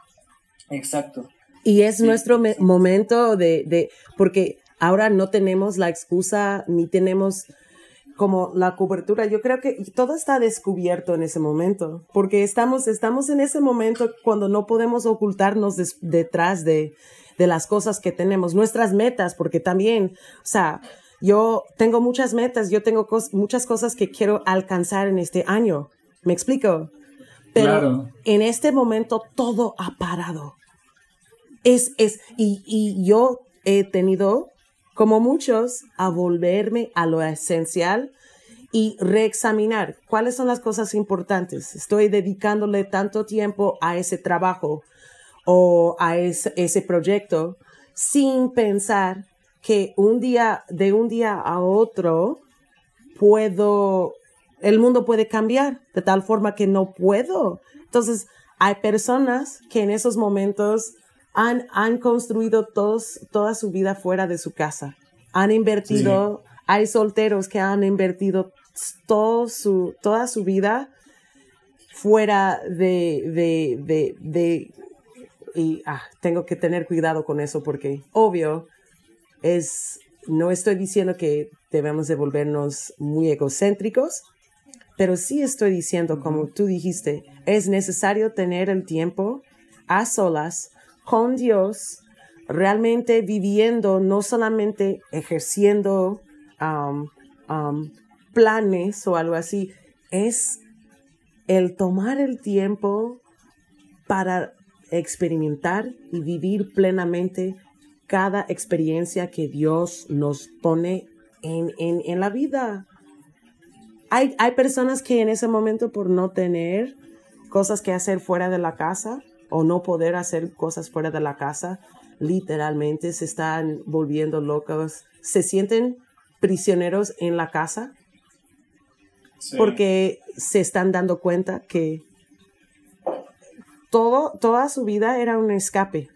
Exacto. Y es Sí, nuestro momento de, de, porque ahora no tenemos la excusa ni tenemos como la cobertura. Yo creo que todo está descubierto en ese momento, porque estamos, estamos en ese momento cuando no podemos ocultarnos des- detrás de, de las cosas que tenemos, nuestras metas, porque también, o sea, yo tengo muchas metas, yo tengo cos- muchas cosas que quiero alcanzar en este año. ¿Me explico? Pero Claro. en este momento todo ha parado. Es, es, y, y yo he tenido, como muchos, a volverme a lo esencial y reexaminar cuáles son las cosas importantes. Estoy dedicándole tanto tiempo a ese trabajo o a ese, ese proyecto sin pensar que un día, de un día a otro, puedo, el mundo puede cambiar de tal forma que no puedo. Entonces, hay personas que en esos momentos han, han construido todos, toda su vida fuera de su casa. Han invertido, hay solteros que han invertido todo su, toda su vida fuera de, de, de, de y ah, tengo que tener cuidado con eso porque obvio es no estoy diciendo que debemos de volvernos muy egocéntricos pero sí estoy diciendo como tú dijiste es necesario tener el tiempo a solas con Dios realmente viviendo no solamente ejerciendo um, um, planes o algo así es el tomar el tiempo para experimentar y vivir plenamente cada experiencia que Dios nos pone en, en, en la vida. Hay, hay personas que en ese momento por no tener cosas que hacer fuera de la casa o no poder hacer cosas fuera de la casa, literalmente se están volviendo locos, se sienten prisioneros en la casa porque se están dando cuenta que todo, toda su vida era un escape.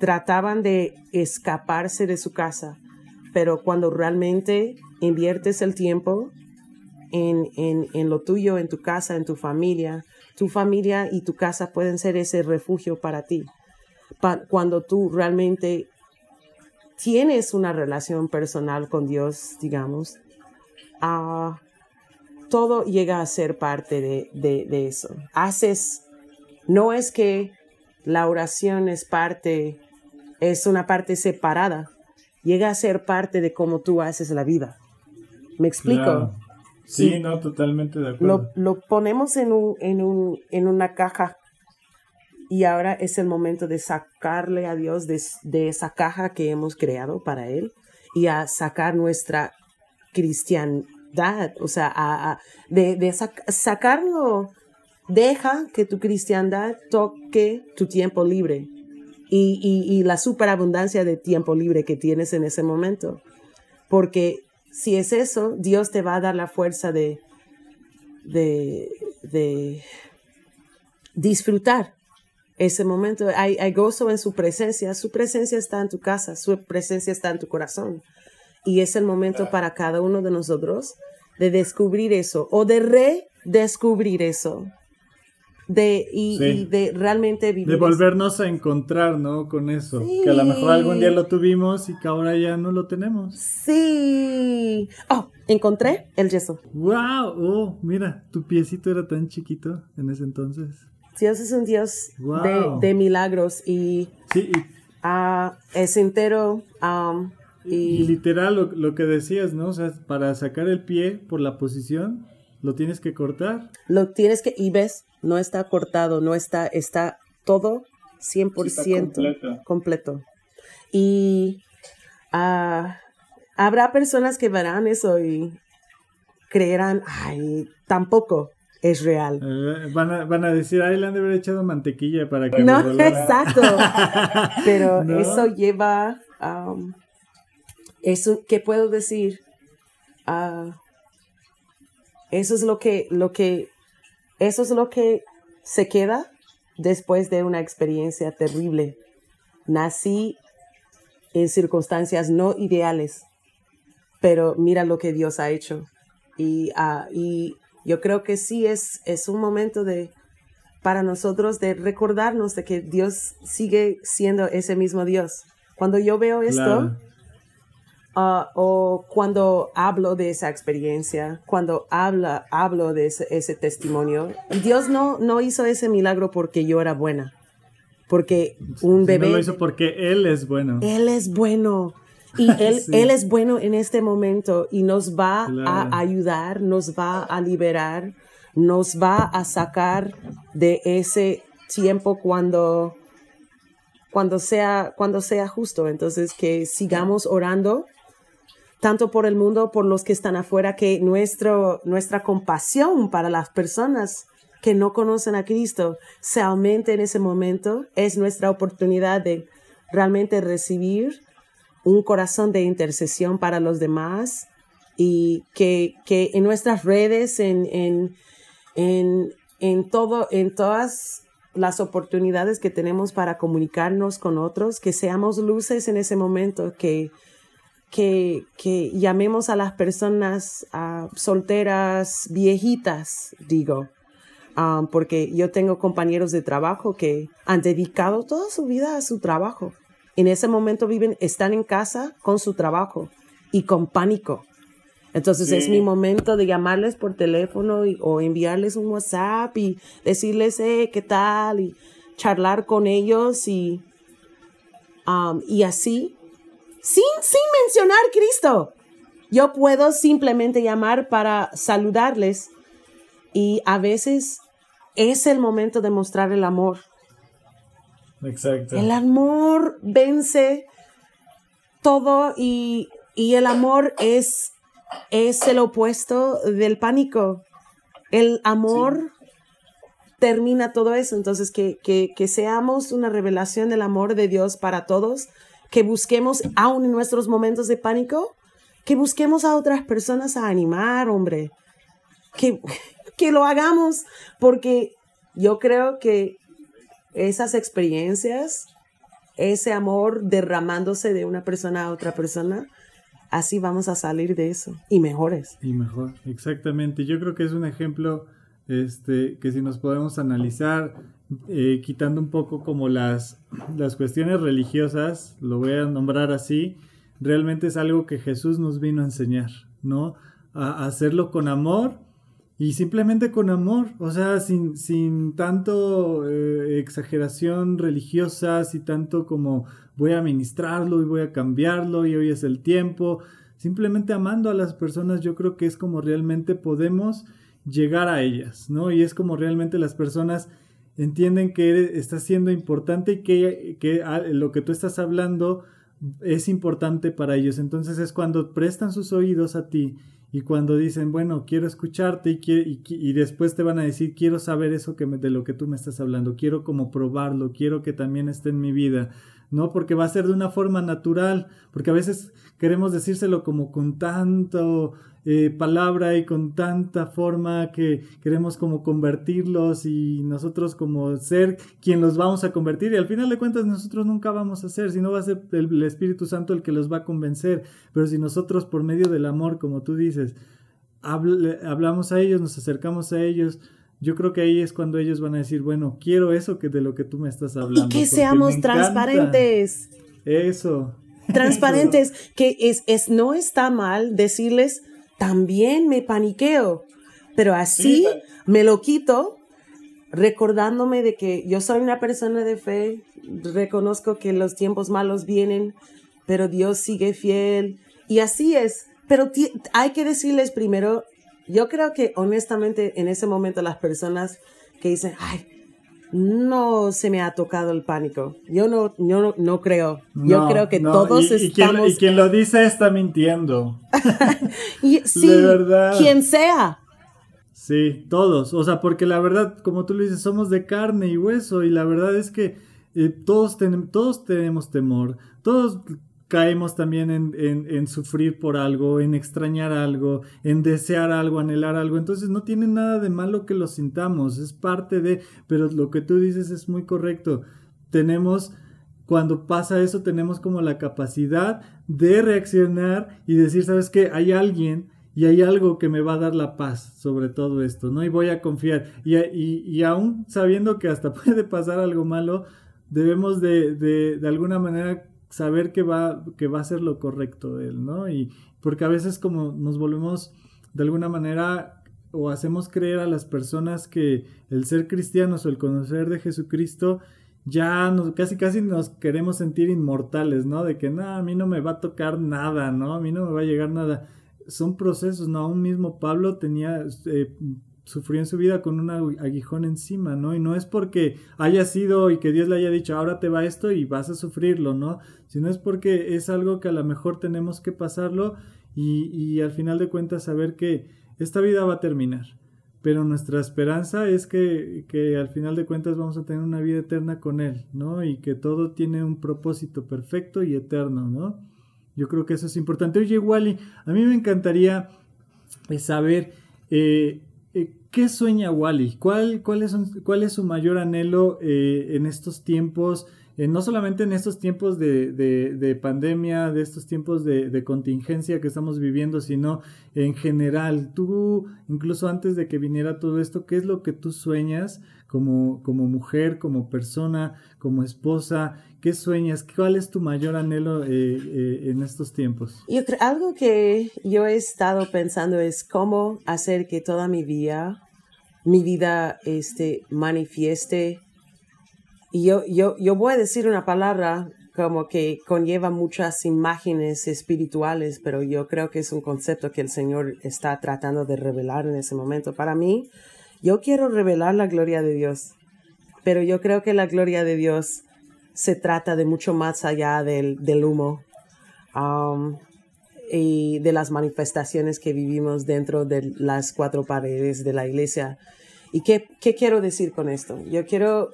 Trataban de escaparse de su casa, pero cuando realmente inviertes el tiempo en, en, en lo tuyo, en tu casa, en tu familia, tu familia y tu casa pueden ser ese refugio para ti. cuando tú realmente tienes una relación personal con Dios, digamos, uh, todo llega a ser parte de, de, eso. Haces, no es que la oración es parte, es una parte separada, llega a ser parte de cómo tú haces la vida. ¿Me explico? Sí, no, totalmente de acuerdo. Lo, lo ponemos en, un, en, un, en una caja y ahora es el momento de sacarle a Dios de, de, esa caja que hemos creado para Él y a sacar nuestra cristian, o sea, a, de, sacarlo. Deja que tu cristiandad toque tu tiempo libre y, y, la superabundancia de tiempo libre que tienes en ese momento. Porque si es eso, Dios te va a dar la fuerza de, de, de disfrutar ese momento. Hay, hay, gozo en su presencia. Su presencia está en tu casa, su presencia está en tu corazón. Y es el momento para cada uno de nosotros de descubrir eso o de redescubrir eso. De, y, de realmente vivir. De volvernos a encontrar, ¿no? Con eso. Que a lo mejor algún día lo tuvimos y que ahora ya no lo tenemos. Sí. Oh, encontré el yeso. ¡Wow! Oh, mira, tu piecito era tan chiquito en ese entonces. Dios es un Dios de, milagros y, sí, ah, es entero. Y, literal lo, que decías, ¿no? O sea, para sacar el pie por la posición, lo tienes que cortar. Lo tienes que, y ves, no está cortado, no está, está todo 100% completo. Y ah, habrá personas que verán eso y creerán, ay, tampoco es real. Eh, van, a, van, a, decir, ay, le han de haber echado mantequilla para que... No, exacto. Pero eso lleva... Um, eso, ¿qué puedo decir? Ah, eso es lo que, lo que, eso es lo que se queda después de una experiencia terrible. Nací en circunstancias no ideales, pero mira lo que Dios ha hecho. Y, uh, y yo creo que sí es, es un momento de, para nosotros de recordarnos de que Dios sigue siendo ese mismo Dios. Cuando yo veo esto, Ah, o cuando hablo de esa experiencia, cuando habla, hablo de ese, testimonio, Dios no, no hizo ese milagro porque yo era buena, porque un bebé... No lo hizo porque Él es bueno. Él es bueno. Y él, él es bueno en este momento y nos va a ayudar, nos va a liberar, nos va a sacar de ese tiempo cuando, cuando, sea, cuando sea justo. Entonces, que sigamos orando tanto por el mundo, por los que están afuera, que nuestro, nuestra compasión para las personas que no conocen a Cristo se aumente en ese momento. Es nuestra oportunidad de realmente recibir un corazón de intercesión para los demás y que, que en nuestras redes, en, en, en, en, todo, en todas las oportunidades que tenemos para comunicarnos con otros, que seamos luces en ese momento, que, que, que llamemos a las personas solteras, viejitas, digo, um, porque yo tengo compañeros de trabajo que han dedicado toda su vida a su trabajo. En ese momento viven, están en casa con su trabajo y con pánico. Entonces es mi momento de llamarles por teléfono o enviarles un WhatsApp y decirles, eh, ¿qué tal? Y charlar con ellos y, um, y así sin, sin mencionar Cristo. Yo puedo simplemente llamar para saludarles y a veces es el momento de mostrar el amor. Exacto. El amor vence todo y, el amor es, es el opuesto del pánico. El amor termina todo eso. Entonces, que, que, que seamos una revelación del amor de Dios para todos que busquemos, aún en nuestros momentos de pánico, que busquemos a otras personas a animar, hombre, que, que lo hagamos, porque yo creo que esas experiencias, ese amor derramándose de una persona a otra persona, así vamos a salir de eso y mejores. Y mejor, exactamente. Yo creo que es un ejemplo este, que si nos podemos analizar, eh, quitando un poco como las, las cuestiones religiosas, lo voy a nombrar así, realmente es algo que Jesús nos vino a enseñar, ¿no? A, hacerlo con amor y simplemente con amor, o sea, sin, sin tanto eh, exageración religiosa, sin tanto como voy a ministrarlo y voy a cambiarlo y hoy es el tiempo, simplemente amando a las personas, yo creo que es como realmente podemos llegar a ellas, ¿no? Y es como realmente las personas entienden que está siendo importante y que, que lo que tú estás hablando es importante para ellos. Entonces es cuando prestan sus oídos a ti y cuando dicen, bueno, quiero escucharte y, y, después te van a decir, quiero saber eso que de lo que tú me estás hablando, quiero como probarlo, quiero que también esté en mi vida. No, porque va a ser de una forma natural, porque a veces queremos decírselo como con tanto eh, palabra y con tanta forma que queremos como convertirlos y nosotros como ser quien los vamos a convertir y al final de cuentas nosotros nunca vamos a ser, no va a ser el, Espíritu Santo el que los va a convencer, pero si nosotros por medio del amor, como tú dices, hablamos a ellos, nos acercamos a ellos, yo creo que ahí es cuando ellos van a decir, bueno, quiero eso que de lo que tú me estás hablando. Y que seamos transparentes. Eso. Transparentes, que es, es, no está mal decirles, también me paniqueo, pero así me lo quito recordándome de que yo soy una persona de fe, reconozco que los tiempos malos vienen, pero Dios sigue fiel y así es. Pero hay que decirles primero, yo creo que honestamente en ese momento las personas que dicen, ay, no se me ha tocado el pánico. Yo no, yo no, creo. yo creo que todos estamos. Y quien, lo dice está mintiendo. y, sí, verdad. quien sea. Sí, todos. O sea, porque la verdad, como tú lo dices, somos de carne y hueso. Y la verdad es que eh, todos, tenemos todos tenemos temor. Todos caemos también en, en, sufrir por algo, en extrañar algo, en desear algo, anhelar algo. Entonces no tiene nada de malo que lo sintamos, es parte de, pero lo que tú dices es muy correcto. Tenemos, cuando pasa eso, tenemos como la capacidad de reaccionar y decir, ¿sabes qué? Hay alguien y hay algo que me va a dar la paz sobre todo esto, ¿no? Y voy a confiar. Y, y, y aún sabiendo que hasta puede pasar algo malo, debemos de, de, de alguna manera saber que va, que va a ser lo correcto de él, ¿no? Y porque a veces como nos volvemos de alguna manera o hacemos creer a las personas que el ser cristianos o el conocer de Jesucristo ya nos, casi casi nos queremos sentir inmortales, ¿no? De que no, a mí no me va a tocar nada, ¿no? A mí no me va a llegar nada. Son procesos, ¿no? Aún mismo Pablo tenía eh, sufrió en su vida con un aguijón encima, ¿no? Y no es porque haya sido y que Dios le haya dicho, ahora te va esto y vas a sufrirlo, ¿no? Sino es porque es algo que a lo mejor tenemos que pasarlo y, y al final de cuentas saber que esta vida va a terminar. Pero nuestra esperanza es que, que al final de cuentas vamos a tener una vida eterna con Él, ¿no? Y que todo tiene un propósito perfecto y eterno, ¿no? Yo creo que eso es importante. Oye, Wally, a mí me encantaría eh, saber eh, ¿Qué sueña Wally? ¿Cuál, es, ¿Cuál, es, su mayor anhelo eh, en estos tiempos? Eh, no solamente en estos tiempos de, de, pandemia, de estos tiempos de, de, contingencia que estamos viviendo, sino en general. Tú, incluso antes de que viniera todo esto, ¿qué es lo que tú sueñas como, como mujer, como persona, como esposa? ¿Qué sueñas? ¿Cuál es tu mayor anhelo eh, eh, en estos tiempos? Yo algo que yo he estado pensando es cómo hacer que toda mi vida, mi vida, este, manifieste. Y yo, yo, yo voy a decir una palabra como que conlleva muchas imágenes espirituales, pero yo creo que es un concepto que el Señor está tratando de revelar en ese momento. Para mí, yo quiero revelar la gloria de Dios, pero yo creo que la gloria de Dios se trata de mucho más allá del, humo um, y de las manifestaciones que vivimos dentro de las cuatro paredes de la iglesia. ¿Y qué, qué quiero decir con esto? Yo quiero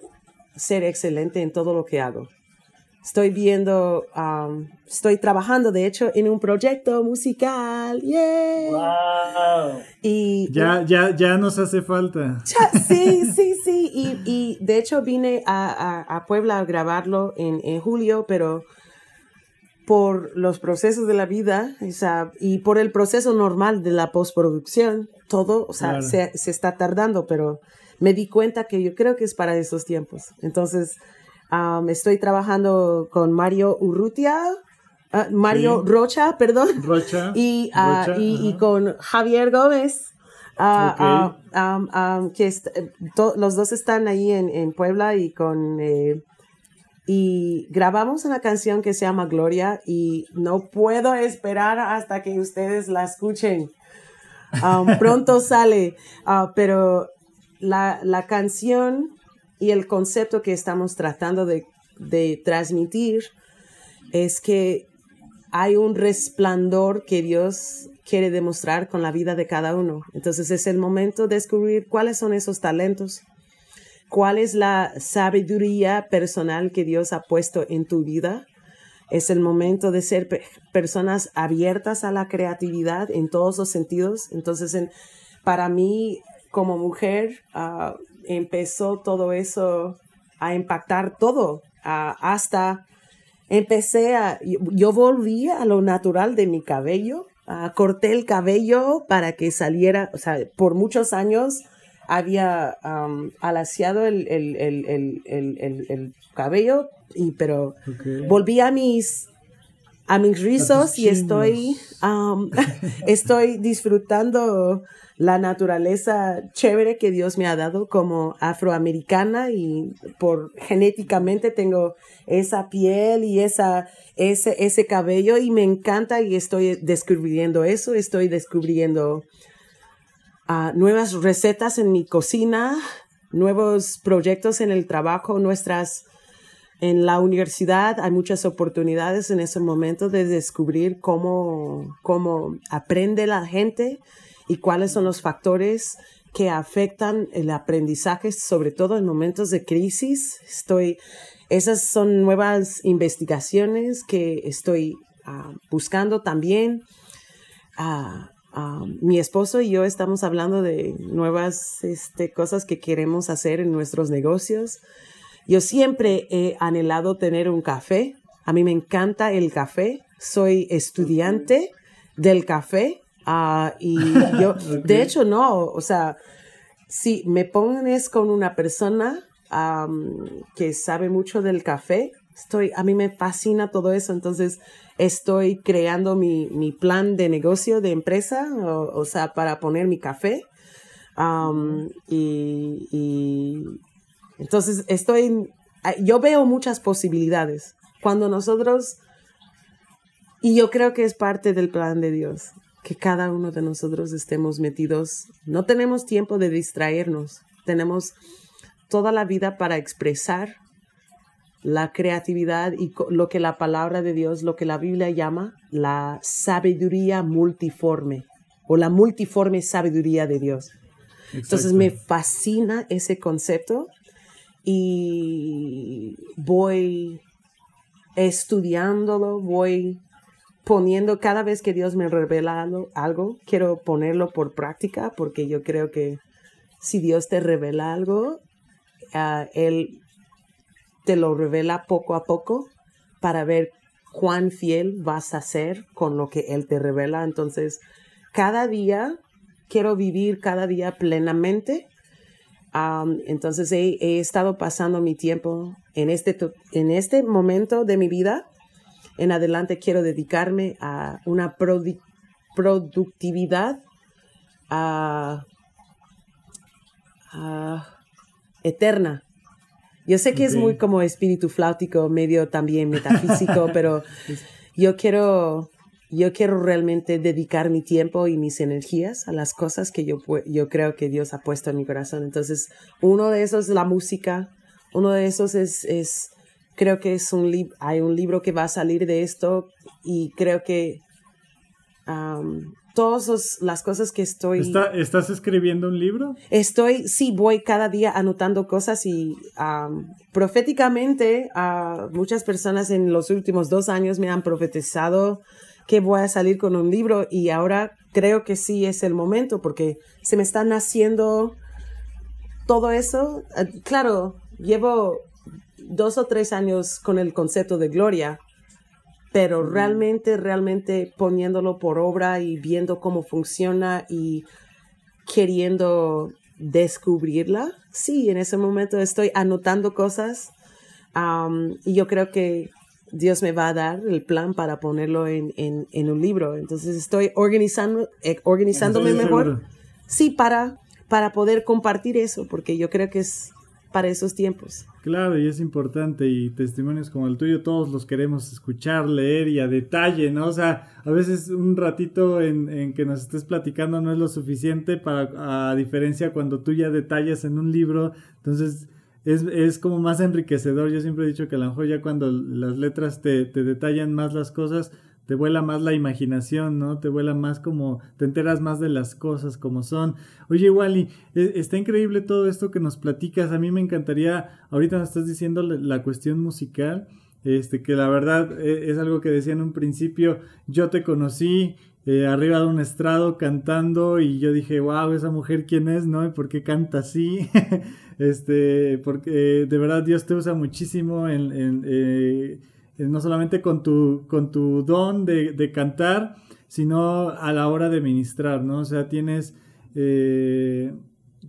ser excelente en todo lo que hago. Estoy viendo, um, estoy trabajando, de hecho, en un proyecto musical. ¡Yeah! Wow. Y Ya, ya, ya nos hace falta. Sí, sí, sí. Y, y de hecho vine a, a- a Puebla a grabarlo en, en julio, pero por los procesos de la vida o sea, y por el proceso normal de la postproducción, todo, o sea, Claro. se, se está tardando, pero me di cuenta que yo creo que es para esos tiempos. Entonces, um, estoy trabajando con Mario Urrutia, ah, Mario Sí. Rocha, perdón. Rocha. y, ah, Rocha, y, y con Javier Gómez, ah, que eh, los dos están ahí en, en Puebla y con... eh, y grabamos una canción que se llama Gloria y no puedo esperar hasta que ustedes la escuchen. Um, pronto sale, pero la, la canción y el concepto que estamos tratando de, de transmitir es que hay un resplandor que Dios quiere demostrar con la vida de cada uno. Entonces es el momento de descubrir cuáles son esos talentos, cuál es la sabiduría personal que Dios ha puesto en tu vida. Es el momento de ser pe- personas abiertas a la creatividad en todos los sentidos. Entonces, en- para mí, como mujer, ah, empezó todo eso a impactar todo, hasta empecé a, yo, volví a lo natural de mi cabello, corté el cabello para que saliera, o sea, por muchos años había am, alaciado el, el, el, el, el, el- el cabello, y, pero volví a mis a mis rizos y estoy am, estoy disfrutando la naturaleza chévere que Dios me ha dado como afroamericana y por genéticamente tengo esa piel y esa ese ese cabello y me encanta y estoy descubriendo eso, estoy descubriendo ah, nuevas recetas en mi cocina, nuevos proyectos en el trabajo, nuestras en la universidad hay muchas oportunidades en ese momento de descubrir cómo, cómo aprende la gente y cuáles son los factores que afectan el aprendizaje, sobre todo en momentos de crisis. Estoy, esas son nuevas investigaciones que estoy ah, buscando también. Ah, ah, mi esposo y yo estamos hablando de nuevas este, cosas que queremos hacer en nuestros negocios. Yo siempre he anhelado tener un café. A mí me encanta el café. Soy estudiante del café. Ah, y yo, de hecho, no, o sea, si me pones con una persona am, que sabe mucho del café, estoy, a mí me fascina todo eso. Entonces, estoy creando mi, mi plan de negocio de empresa, o, o sea, para poner mi café. Am, y, y entonces estoy, yo veo muchas posibilidades. Cuando nosotros, y yo creo que es parte del plan de Dios, que cada uno de nosotros estemos metidos, no tenemos tiempo de distraernos, tenemos toda la vida para expresar la creatividad y lo que la palabra de Dios, lo que la Biblia llama la sabiduría multiforme o la multiforme sabiduría de Dios. Entonces me fascina ese concepto y voy estudiándolo, voy poniendo cada vez que Dios me revela algo, quiero ponerlo por práctica porque yo creo que si Dios te revela algo, ah, Él te lo revela poco a poco para ver cuán fiel vas a ser con lo que Él te revela. Entonces, cada día quiero vivir cada día plenamente. Am, entonces he, he estado pasando mi tiempo en este, en este momento de mi vida. En adelante quiero dedicarme a una produ- productividad eterna. Yo sé que es muy como espíritu flautico, medio también metafísico, pero yo quiero, yo quiero realmente dedicar mi tiempo y mis energías a las cosas que yo, yo creo que Dios ha puesto en mi corazón. Entonces, uno de esos es la música, uno de esos es, es creo que es un libro, hay un libro que va a salir de esto y creo que am, todas las cosas que estoy... ¿Estás escribiendo un libro? Estoy, sí, voy cada día anotando cosas y proféticamente a muchas personas en los últimos dos años me han profetizado que voy a salir con un libro y ahora creo que sí es el momento porque se me está naciendo todo eso. Ah, claro, llevo dos o tres años con el concepto de gloria, pero realmente, realmente poniéndolo por obra y viendo cómo funciona y queriendo descubrirla. Sí, en ese momento estoy anotando cosas y yo creo que Dios me va a dar el plan para ponerlo en, en, un libro. Entonces estoy organizando, eh, organizándome mejor. Sí, para, para poder compartir eso, porque yo creo que es para esos tiempos. Claro, y es importante y testimonios como el tuyo todos los queremos escuchar, leer y a detalle, ¿no? O sea, a veces un ratito en, en que nos estés platicando no es lo suficiente para, a diferencia cuando tú ya detallas en un libro, entonces es, es como más enriquecedor. Yo siempre he dicho que a lo mejor ya cuando las letras te, te detallan más las cosas, te vuela más la imaginación, ¿no? Te vuela más como, te enteras más de las cosas como son. Oye, Wally, e, está increíble todo esto que nos platicas. A mí me encantaría, ahorita nos estás diciendo la, cuestión musical, este, que la verdad e, es algo que decía en un principio, yo te conocí eh, arriba de un estrado cantando y yo dije, wow, esa mujer quién es, ¿no? ¿Y por qué canta así? este, porque de verdad Dios te usa muchísimo en... eh, eh, no solamente con tu, con tu don de, cantar, sino a la hora de ministrar, ¿no? O sea, tienes, eh,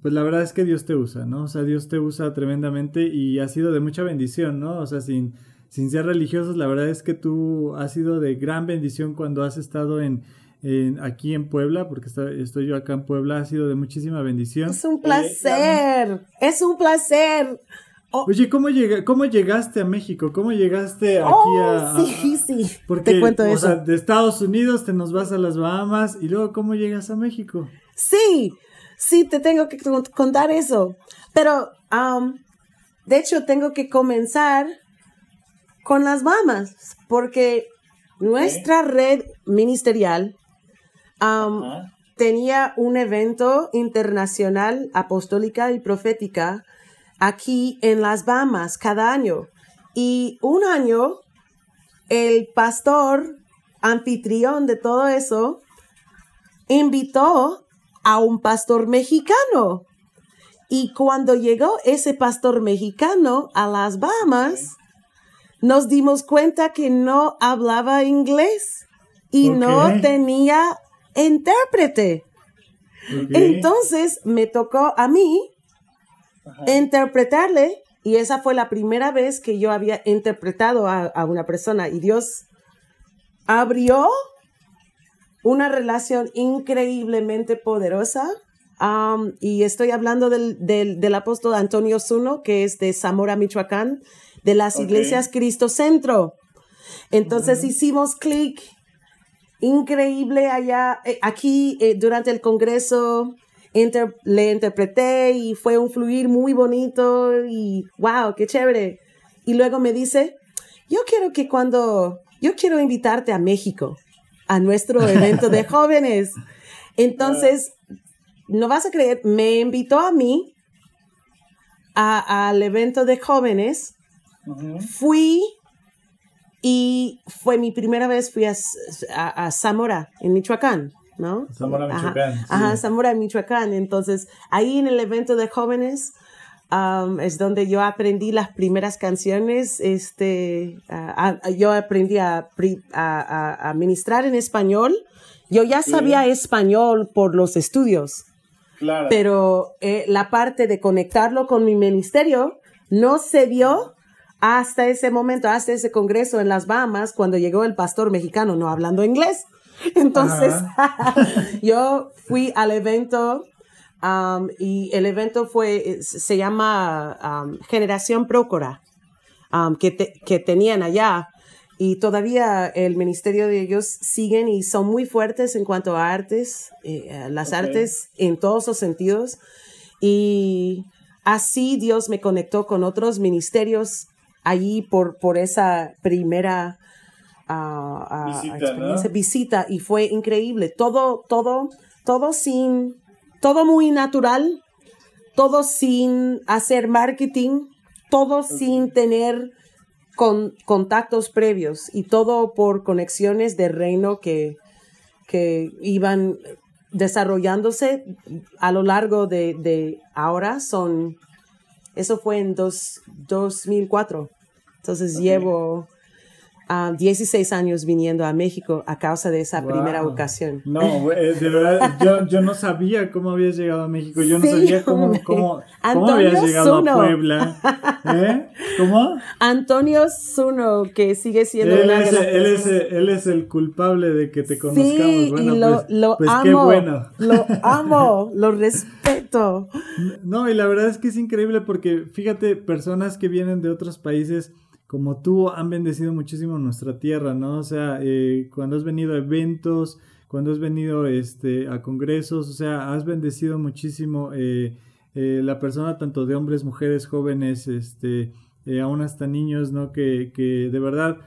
pues la verdad es que Dios te usa, ¿no? O sea, Dios te usa tremendamente y ha sido de mucha bendición, ¿no? O sea, sin, sin ser religiosos, la verdad es que tú has sido de gran bendición cuando has estado en, aquí en Puebla, porque estoy yo acá en Puebla, ha sido de muchísima bendición. Es un placer, es un placer. Oh. Oye, ¿cómo, ¿cómo llegaste a México? ¿Cómo llegaste aquí oh, a, Sí, sí, porque, te cuento eso. Sea, de Estados Unidos te nos vas a las Bahamas y luego ¿cómo llegas a México? Sí, sí, te tengo que contar eso. Pero, de hecho, tengo que comenzar con las Bahamas, porque nuestra red ministerial tenía un evento internacional apostólica y profética aquí en las Bahamas cada año. Y un año, el pastor anfitrión de todo eso invitó a un pastor mexicano. Y cuando llegó ese pastor mexicano a las Bahamas, nos dimos cuenta que no hablaba inglés y no tenía intérprete. Entonces me tocó a mí interpretarle. Y esa fue la primera vez que yo había interpretado a, una persona. Y Dios abrió una relación increíblemente poderosa. y estoy hablando del, del, apóstol Antonio Zuno, que es de Zamora, Michoacán, de las iglesias Cristo Centro. Entonces hicimos clic increíble allá, eh, aquí eh, durante el Congreso le interpreté y fue un fluir muy bonito y wow, qué chévere. Y luego me dice, yo quiero que cuando, yo quiero invitarte a México, a nuestro evento de jóvenes. Entonces, no vas a creer, me invitó a mí al evento de jóvenes. Fui y fue mi primera vez, fui a Zamora, en Michoacán. ¿No? Zamora, Michoacán. Ajá, Zamora, Michoacán. Entonces, ahí en el evento de jóvenes es donde yo aprendí las primeras canciones. Este, yo aprendí a, a, ministrar en español. Yo ya sabía español por los estudios. Claro. Pero eh, la parte de conectarlo con mi ministerio no se dio hasta ese momento, hasta ese congreso en las Bahamas, cuando llegó el pastor mexicano no hablando inglés. Entonces, yo fui al evento um, y el evento fue, se llama um, Generación Prócora, um, que, que tenían allá. Y todavía el ministerio de ellos siguen y son muy fuertes en cuanto a artes, eh, las artes en todos los sentidos. Y así Dios me conectó con otros ministerios allí por, por esa primera a, a- a Visita, experiencia, ¿no? visita y fue increíble. Todo, todo, todo sin, todo muy natural, todo sin hacer marketing, todo sin tener con, contactos previos y todo por conexiones de reino que, que iban desarrollándose a lo largo de, de ahora son, eso fue en dos, 2004. Entonces llevo ah, 16 años viniendo a México a causa de esa primera Wow. ocasión. No, eh, de verdad, yo, yo no sabía cómo habías llegado a México. Yo no Sí, sabía cómo, cómo, cómo Antonio habías llegado Zuno. a Puebla. ¿Eh? ¿Cómo? Antonio Zuno, que sigue siendo Él una es, él, es, él es el culpable de que te conozcamos. Sí, bueno, y lo, pues, lo pues amo. qué bueno. Lo amo, lo respeto. No, y la verdad es que es increíble porque fíjate, personas que vienen de otros países como tú han bendecido muchísimo nuestra tierra, ¿no? O sea, eh, cuando has venido a eventos, cuando has venido este, a congresos, o sea, has bendecido muchísimo eh, eh, la persona tanto de hombres, mujeres, jóvenes, este, aún hasta niños, ¿no? Que, que de verdad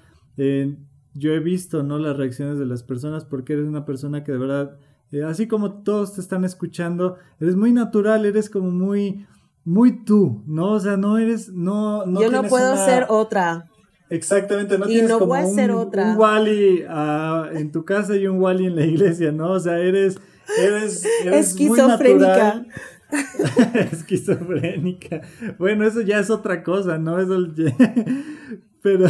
yo he visto, ¿no? Las reacciones de las personas porque eres una persona que de verdad así como todos te están escuchando, eres muy natural, eres como muy, muy tú, ¿no? O sea, no eres, no, no Yo no puedo una- ser otra. Exactamente, no Y tienes no como voy a ser un, otra. un Wally ah, en tu casa y un Wally en la iglesia, ¿no? O sea, eres, eres, eres muy Esquizofrénica. natural. Esquizofrénica. Bueno, eso ya es otra cosa, ¿no? Eso pero,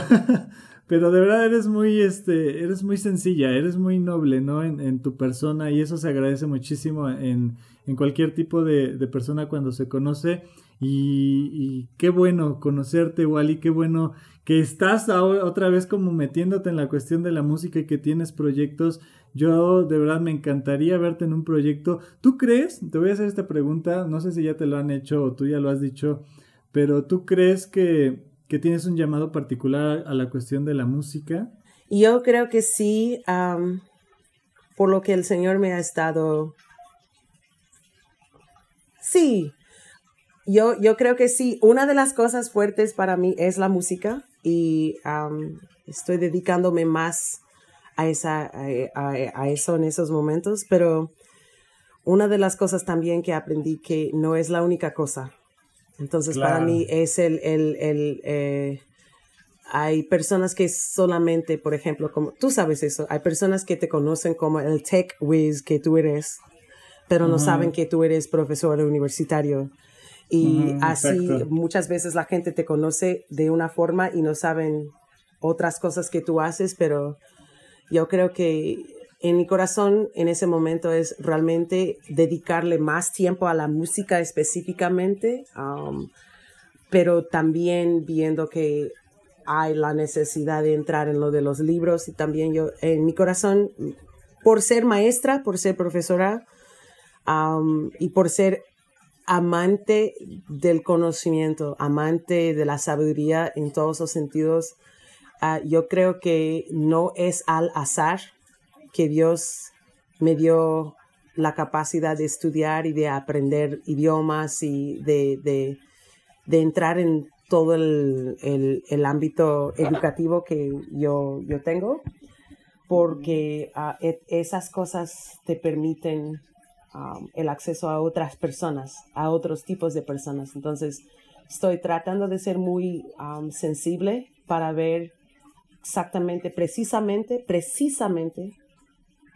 pero de verdad eres muy, este, eres muy sencilla, eres muy noble, ¿no? En, en tu persona y eso se agradece muchísimo en, en cualquier tipo de, de persona cuando se conoce. Y, qué bueno conocerte, Wally, qué bueno que estás ahora otra vez como metiéndote en la cuestión de la música y que tienes proyectos. Yo de verdad me encantaría verte en un proyecto. ¿Tú crees? Te voy a hacer esta pregunta, no sé si ya te lo han hecho o tú ya lo has dicho, pero ¿tú crees que, que tienes un llamado particular a la cuestión de la música? Yo creo que sí, por lo que el Señor me ha estado... Sí, yo, yo creo que sí. Una de las cosas fuertes para mí es la música y am, estoy dedicándome más a, esa, a, a- a eso en esos momentos, pero una de las cosas también que aprendí que no es la única cosa. Entonces para mí es el, el, el, eh, hay personas que solamente, por ejemplo, como tú sabes eso, hay personas que te conocen como el tech whiz que tú eres, pero no saben que tú eres profesor universitario. Y así muchas veces la gente te conoce de una forma y no saben otras cosas que tú haces, pero yo creo que en mi corazón en ese momento es realmente dedicarle más tiempo a la música específicamente, um, pero también viendo que hay la necesidad de entrar en lo de los libros y también yo en mi corazón por ser maestra, por ser profesora y por ser amante del conocimiento, amante de la sabiduría en todos los sentidos, ah, yo creo que no es al azar que Dios me dio la capacidad de estudiar y de aprender idiomas y de, de- de entrar en todo el, el- el ámbito educativo que yo, yo tengo, porque ah, e- esas cosas te permiten um, el acceso a otras personas, a otros tipos de personas. Entonces, estoy tratando de ser muy um, sensible para ver exactamente, precisamente, precisamente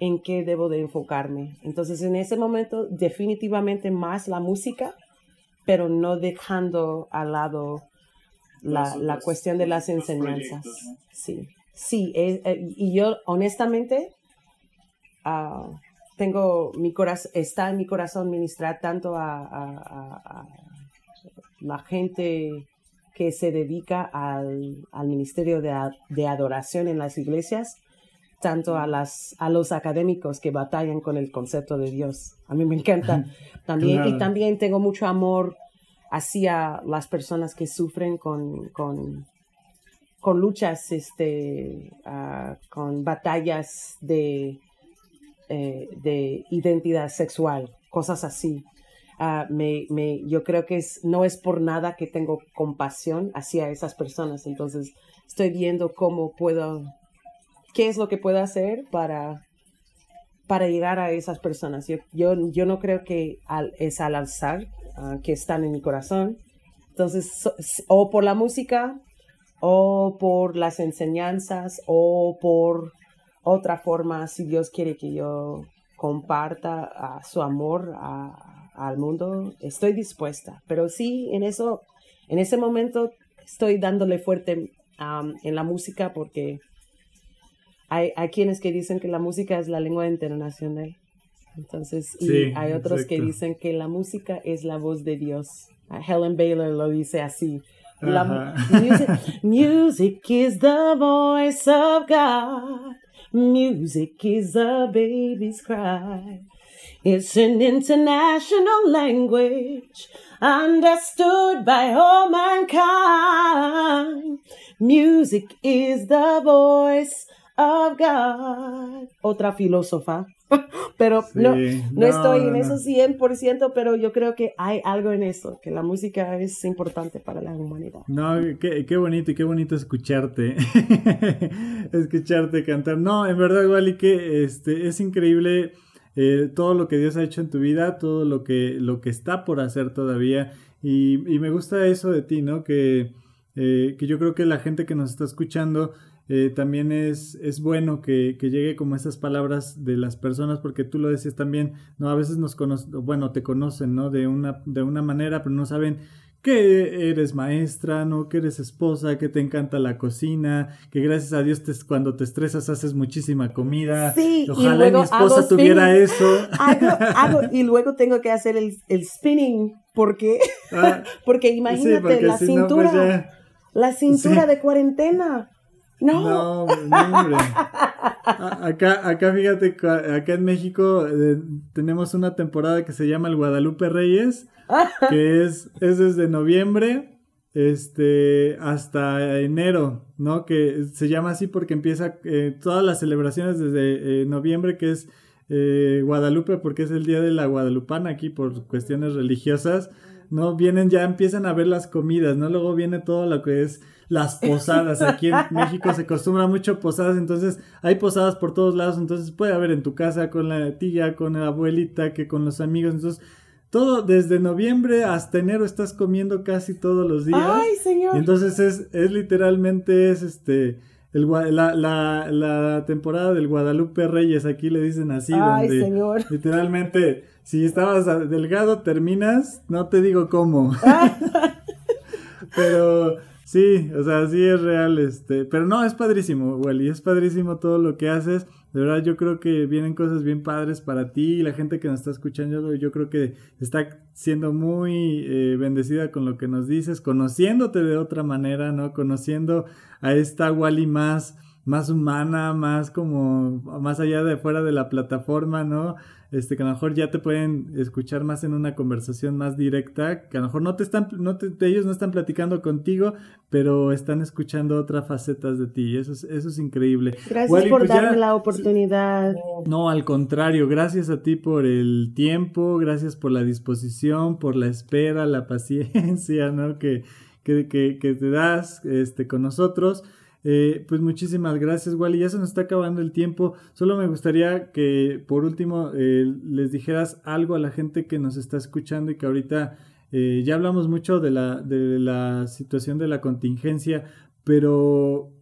en qué debo de enfocarme. Entonces, en ese momento, definitivamente más la música, pero no dejando al lado la, la cuestión de las enseñanzas. Sí, sí, eh, eh, y yo honestamente ah, tengo mi corazón, está en mi corazón ministrar tanto a, a- a- a la gente que se dedica al, al ministerio de, adoración en las iglesias, tanto a, las, a los académicos que batallan con el concepto de Dios. A mí me encanta también. Claro. Y también tengo mucho amor hacia las personas que sufren con, con, con luchas, este, ah, con batallas de, eh, de identidad sexual, cosas así. Ah, me, me, yo creo que es, no es por nada que tengo compasión hacia esas personas. Entonces, estoy viendo cómo puedo qué es lo que puedo hacer para, para llegar a esas personas. Yo, yo, yo no creo que al, es al alzar ah, que están en mi corazón. Entonces, o por la música, o por las enseñanzas, o por otra forma, si Dios quiere que yo comparta a su amor al mundo, estoy dispuesta. Pero sí, en eso, en ese momento estoy dándole fuerte en la música porque hay, hay, quienes que dicen que la música es la lengua internacional. Entonces, y hay otros que dicen que la música es la voz de Dios. Helen Baylor lo dice así. La, music, music is the voice of God. Music is a baby's cry. It's an international language understood by all mankind. Music is the voice of God. Otra filósofa. pero no, no, estoy en eso 100%, pero yo creo que hay algo en eso, que la música es importante para la humanidad. No, qué, qué bonito y qué bonito escucharte, escucharte cantar. No, en verdad, igual que este, es increíble eh, todo lo que Dios ha hecho en tu vida, todo lo que, lo que está por hacer todavía. Y, y me gusta eso de ti, ¿no? Que, eh, que yo creo que la gente que nos está escuchando eh, también es, es bueno que, que, llegue como esas palabras de las personas, porque tú lo decías también, ¿no? A veces nos conocen, bueno, te conocen, ¿no? De una, de una manera, pero no saben que eres maestra, ¿no? Que eres esposa, que te encanta la cocina, que gracias a Dios te, cuando te estresas haces muchísima comida. Sí, Ojalá mi esposa tuviera eso. y luego tengo que hacer el, el spinning, porque, ah, porque imagínate la, cintura, la cintura de cuarentena. No. No, Acá, acá fíjate, acá en México eh, tenemos una temporada que se llama el Guadalupe Reyes, que es, es desde noviembre este, hasta enero, ¿no? Que se llama así porque empieza eh, todas las celebraciones desde eh, noviembre, que es Guadalupe, porque es el día de la Guadalupana aquí por cuestiones religiosas, ¿no? Vienen ya, empiezan a ver las comidas, ¿no? Luego viene todo lo que es las posadas. Aquí en México se acostumbra mucho posadas, entonces hay posadas por todos lados, entonces puede haber en tu casa con la tía, con la abuelita, que con los amigos, entonces todo desde noviembre hasta enero estás comiendo casi todos los días. Ay, señor. entonces es, es literalmente es este el, la, la, la, temporada del Guadalupe Reyes, aquí le dicen así, Ay, señor. literalmente, si estabas delgado, terminas, no te digo cómo. Pero Sí, o sea, sí es real, este, pero no, es padrísimo, Wally, es padrísimo todo lo que haces. De verdad, yo creo que vienen cosas bien padres para ti y la gente que nos está escuchando, yo creo que está siendo muy eh, bendecida con lo que nos dices, conociéndote de otra manera, ¿no? Conociendo a esta Wally más, más humana, más como, más allá de fuera de la plataforma, ¿no? Este, que a lo mejor ya te pueden escuchar más en una conversación más directa, que a lo mejor no te están, no te, ellos no están platicando contigo, pero están escuchando otras facetas de ti, eso es, eso es increíble. Gracias por pues darme la oportunidad. No, al contrario, gracias a ti por el tiempo, gracias por la disposición, por la espera, la paciencia, ¿no? Que, que, que, que te das este, con nosotros. Eh, pues muchísimas gracias, Wally. Ya se nos está acabando el tiempo. Solo me gustaría que por último eh, les dijeras algo a la gente que nos está escuchando y que ahorita eh, ya hablamos mucho de la, de la situación de la contingencia, pero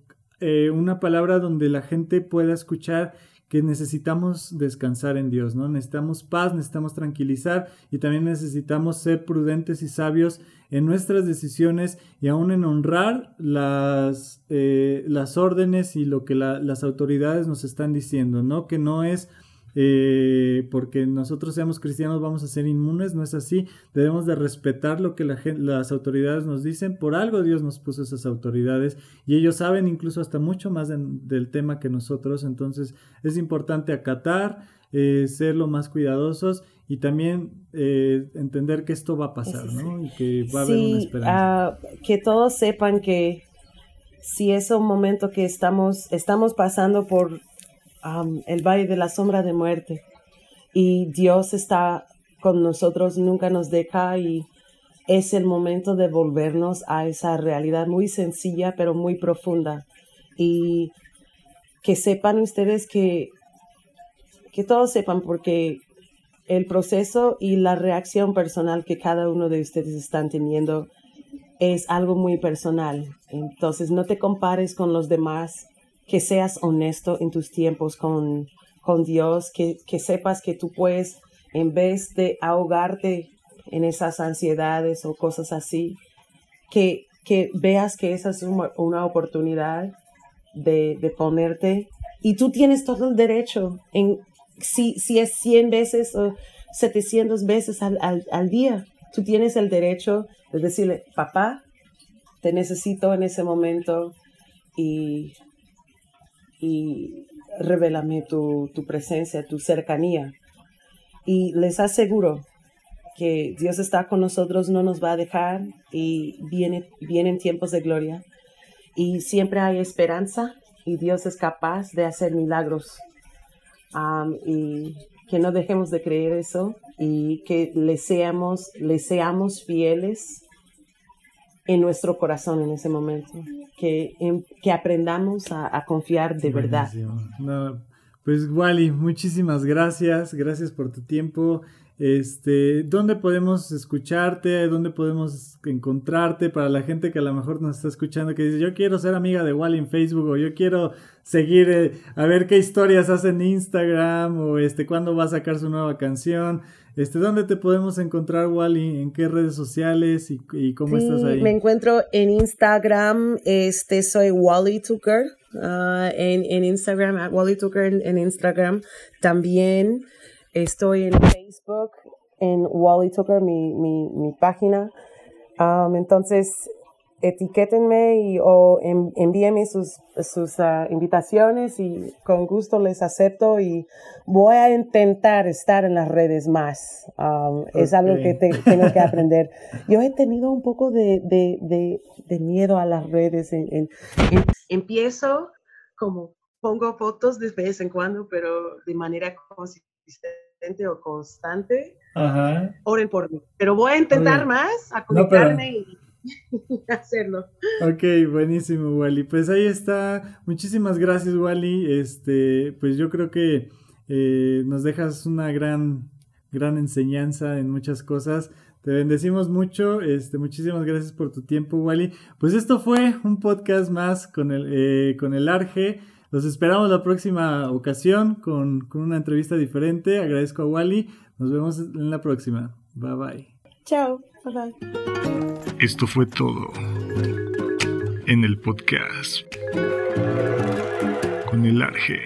una palabra donde la gente pueda escuchar que necesitamos descansar en Dios, ¿no? Necesitamos paz, necesitamos tranquilizar y también necesitamos ser prudentes y sabios en nuestras decisiones y aún en honrar las, eh, las órdenes y lo que las autoridades nos están diciendo, ¿no? Que no es eh, porque nosotros seamos cristianos vamos a ser inmunes, no es así, debemos de respetar lo que las autoridades nos dicen, por algo Dios nos puso esas autoridades y ellos saben incluso hasta mucho más del tema que nosotros, entonces es importante acatar, eh, ser lo más cuidadosos y también eh, entender que esto va a pasar, ¿no? Y que va a haber una esperanza. Ah, que todos sepan que si es un momento que estamos, estamos pasando por el valle de la sombra de muerte. Y Dios está con nosotros, nunca nos deja y es el momento de volvernos a esa realidad muy sencilla pero muy profunda. Y que sepan ustedes que, que todos sepan porque el proceso y la reacción personal que cada uno de ustedes están teniendo es algo muy personal. Entonces no te compares con los demás, que seas honesto en tus tiempos con, con Dios, que, que sepas que tú puedes, en vez de ahogarte en esas ansiedades o cosas así, que, que veas que esa es una, oportunidad de, de, ponerte. Y tú tienes todo el derecho en si, si es 100 veces o 700 veces al, al, al día, tú tienes el derecho de decirle, papá, te necesito en ese momento y, y revélame tu, tu presencia, tu cercanía. Y les aseguro que Dios está con nosotros, no nos va a dejar y viene, vienen tiempos de gloria. Y siempre hay esperanza y Dios es capaz de hacer milagros. y que no dejemos de creer eso y que le seamos, le seamos fieles en nuestro corazón en ese momento, que, que aprendamos a, confiar de verdad. pues Wally, muchísimas gracias, gracias por tu tiempo. Este, ¿dónde podemos escucharte? ¿Dónde podemos encontrarte para la gente que a lo mejor nos está escuchando que dice, yo quiero ser amiga de Wally en Facebook o yo quiero seguir eh, a ver qué historias hace en Instagram o este cuándo va a sacar su nueva canción? Este, ¿dónde te podemos encontrar Wally? ¿En qué redes sociales y, cómo estás ahí? Me encuentro en Instagram, este soy Wally Tucker, ah, en, en, Instagram, Wally Tucker en Instagram. También Estoy en Facebook, en Wally Tucker, mi, mi, mi página. Um, entonces, etiquétenme y, o envíenme sus, sus ah, invitaciones y con gusto les acepto y voy a intentar estar en las redes más. Um, es algo que tengo que aprender. Yo he tenido un poco de, de, de, de miedo a las redes. empiezo como pongo fotos de vez en cuando, pero de manera consistente o constante, oren por mí. Pero voy a intentar más, a conectarme y hacerlo. Ok, buenísimo, Wally. Pues ahí está. Muchísimas gracias, Wally. Este, pues yo creo que eh, nos dejas una gran, gran enseñanza en muchas cosas. Te bendecimos mucho. Este, muchísimas gracias por tu tiempo, Wally. Pues esto fue un podcast más con el, eh, con el Arge. Los esperamos la próxima ocasión con, con una entrevista diferente. Agradezco a Wally. Nos vemos en la próxima. Bye bye. Chao. Esto fue todo en el podcast con el Arge.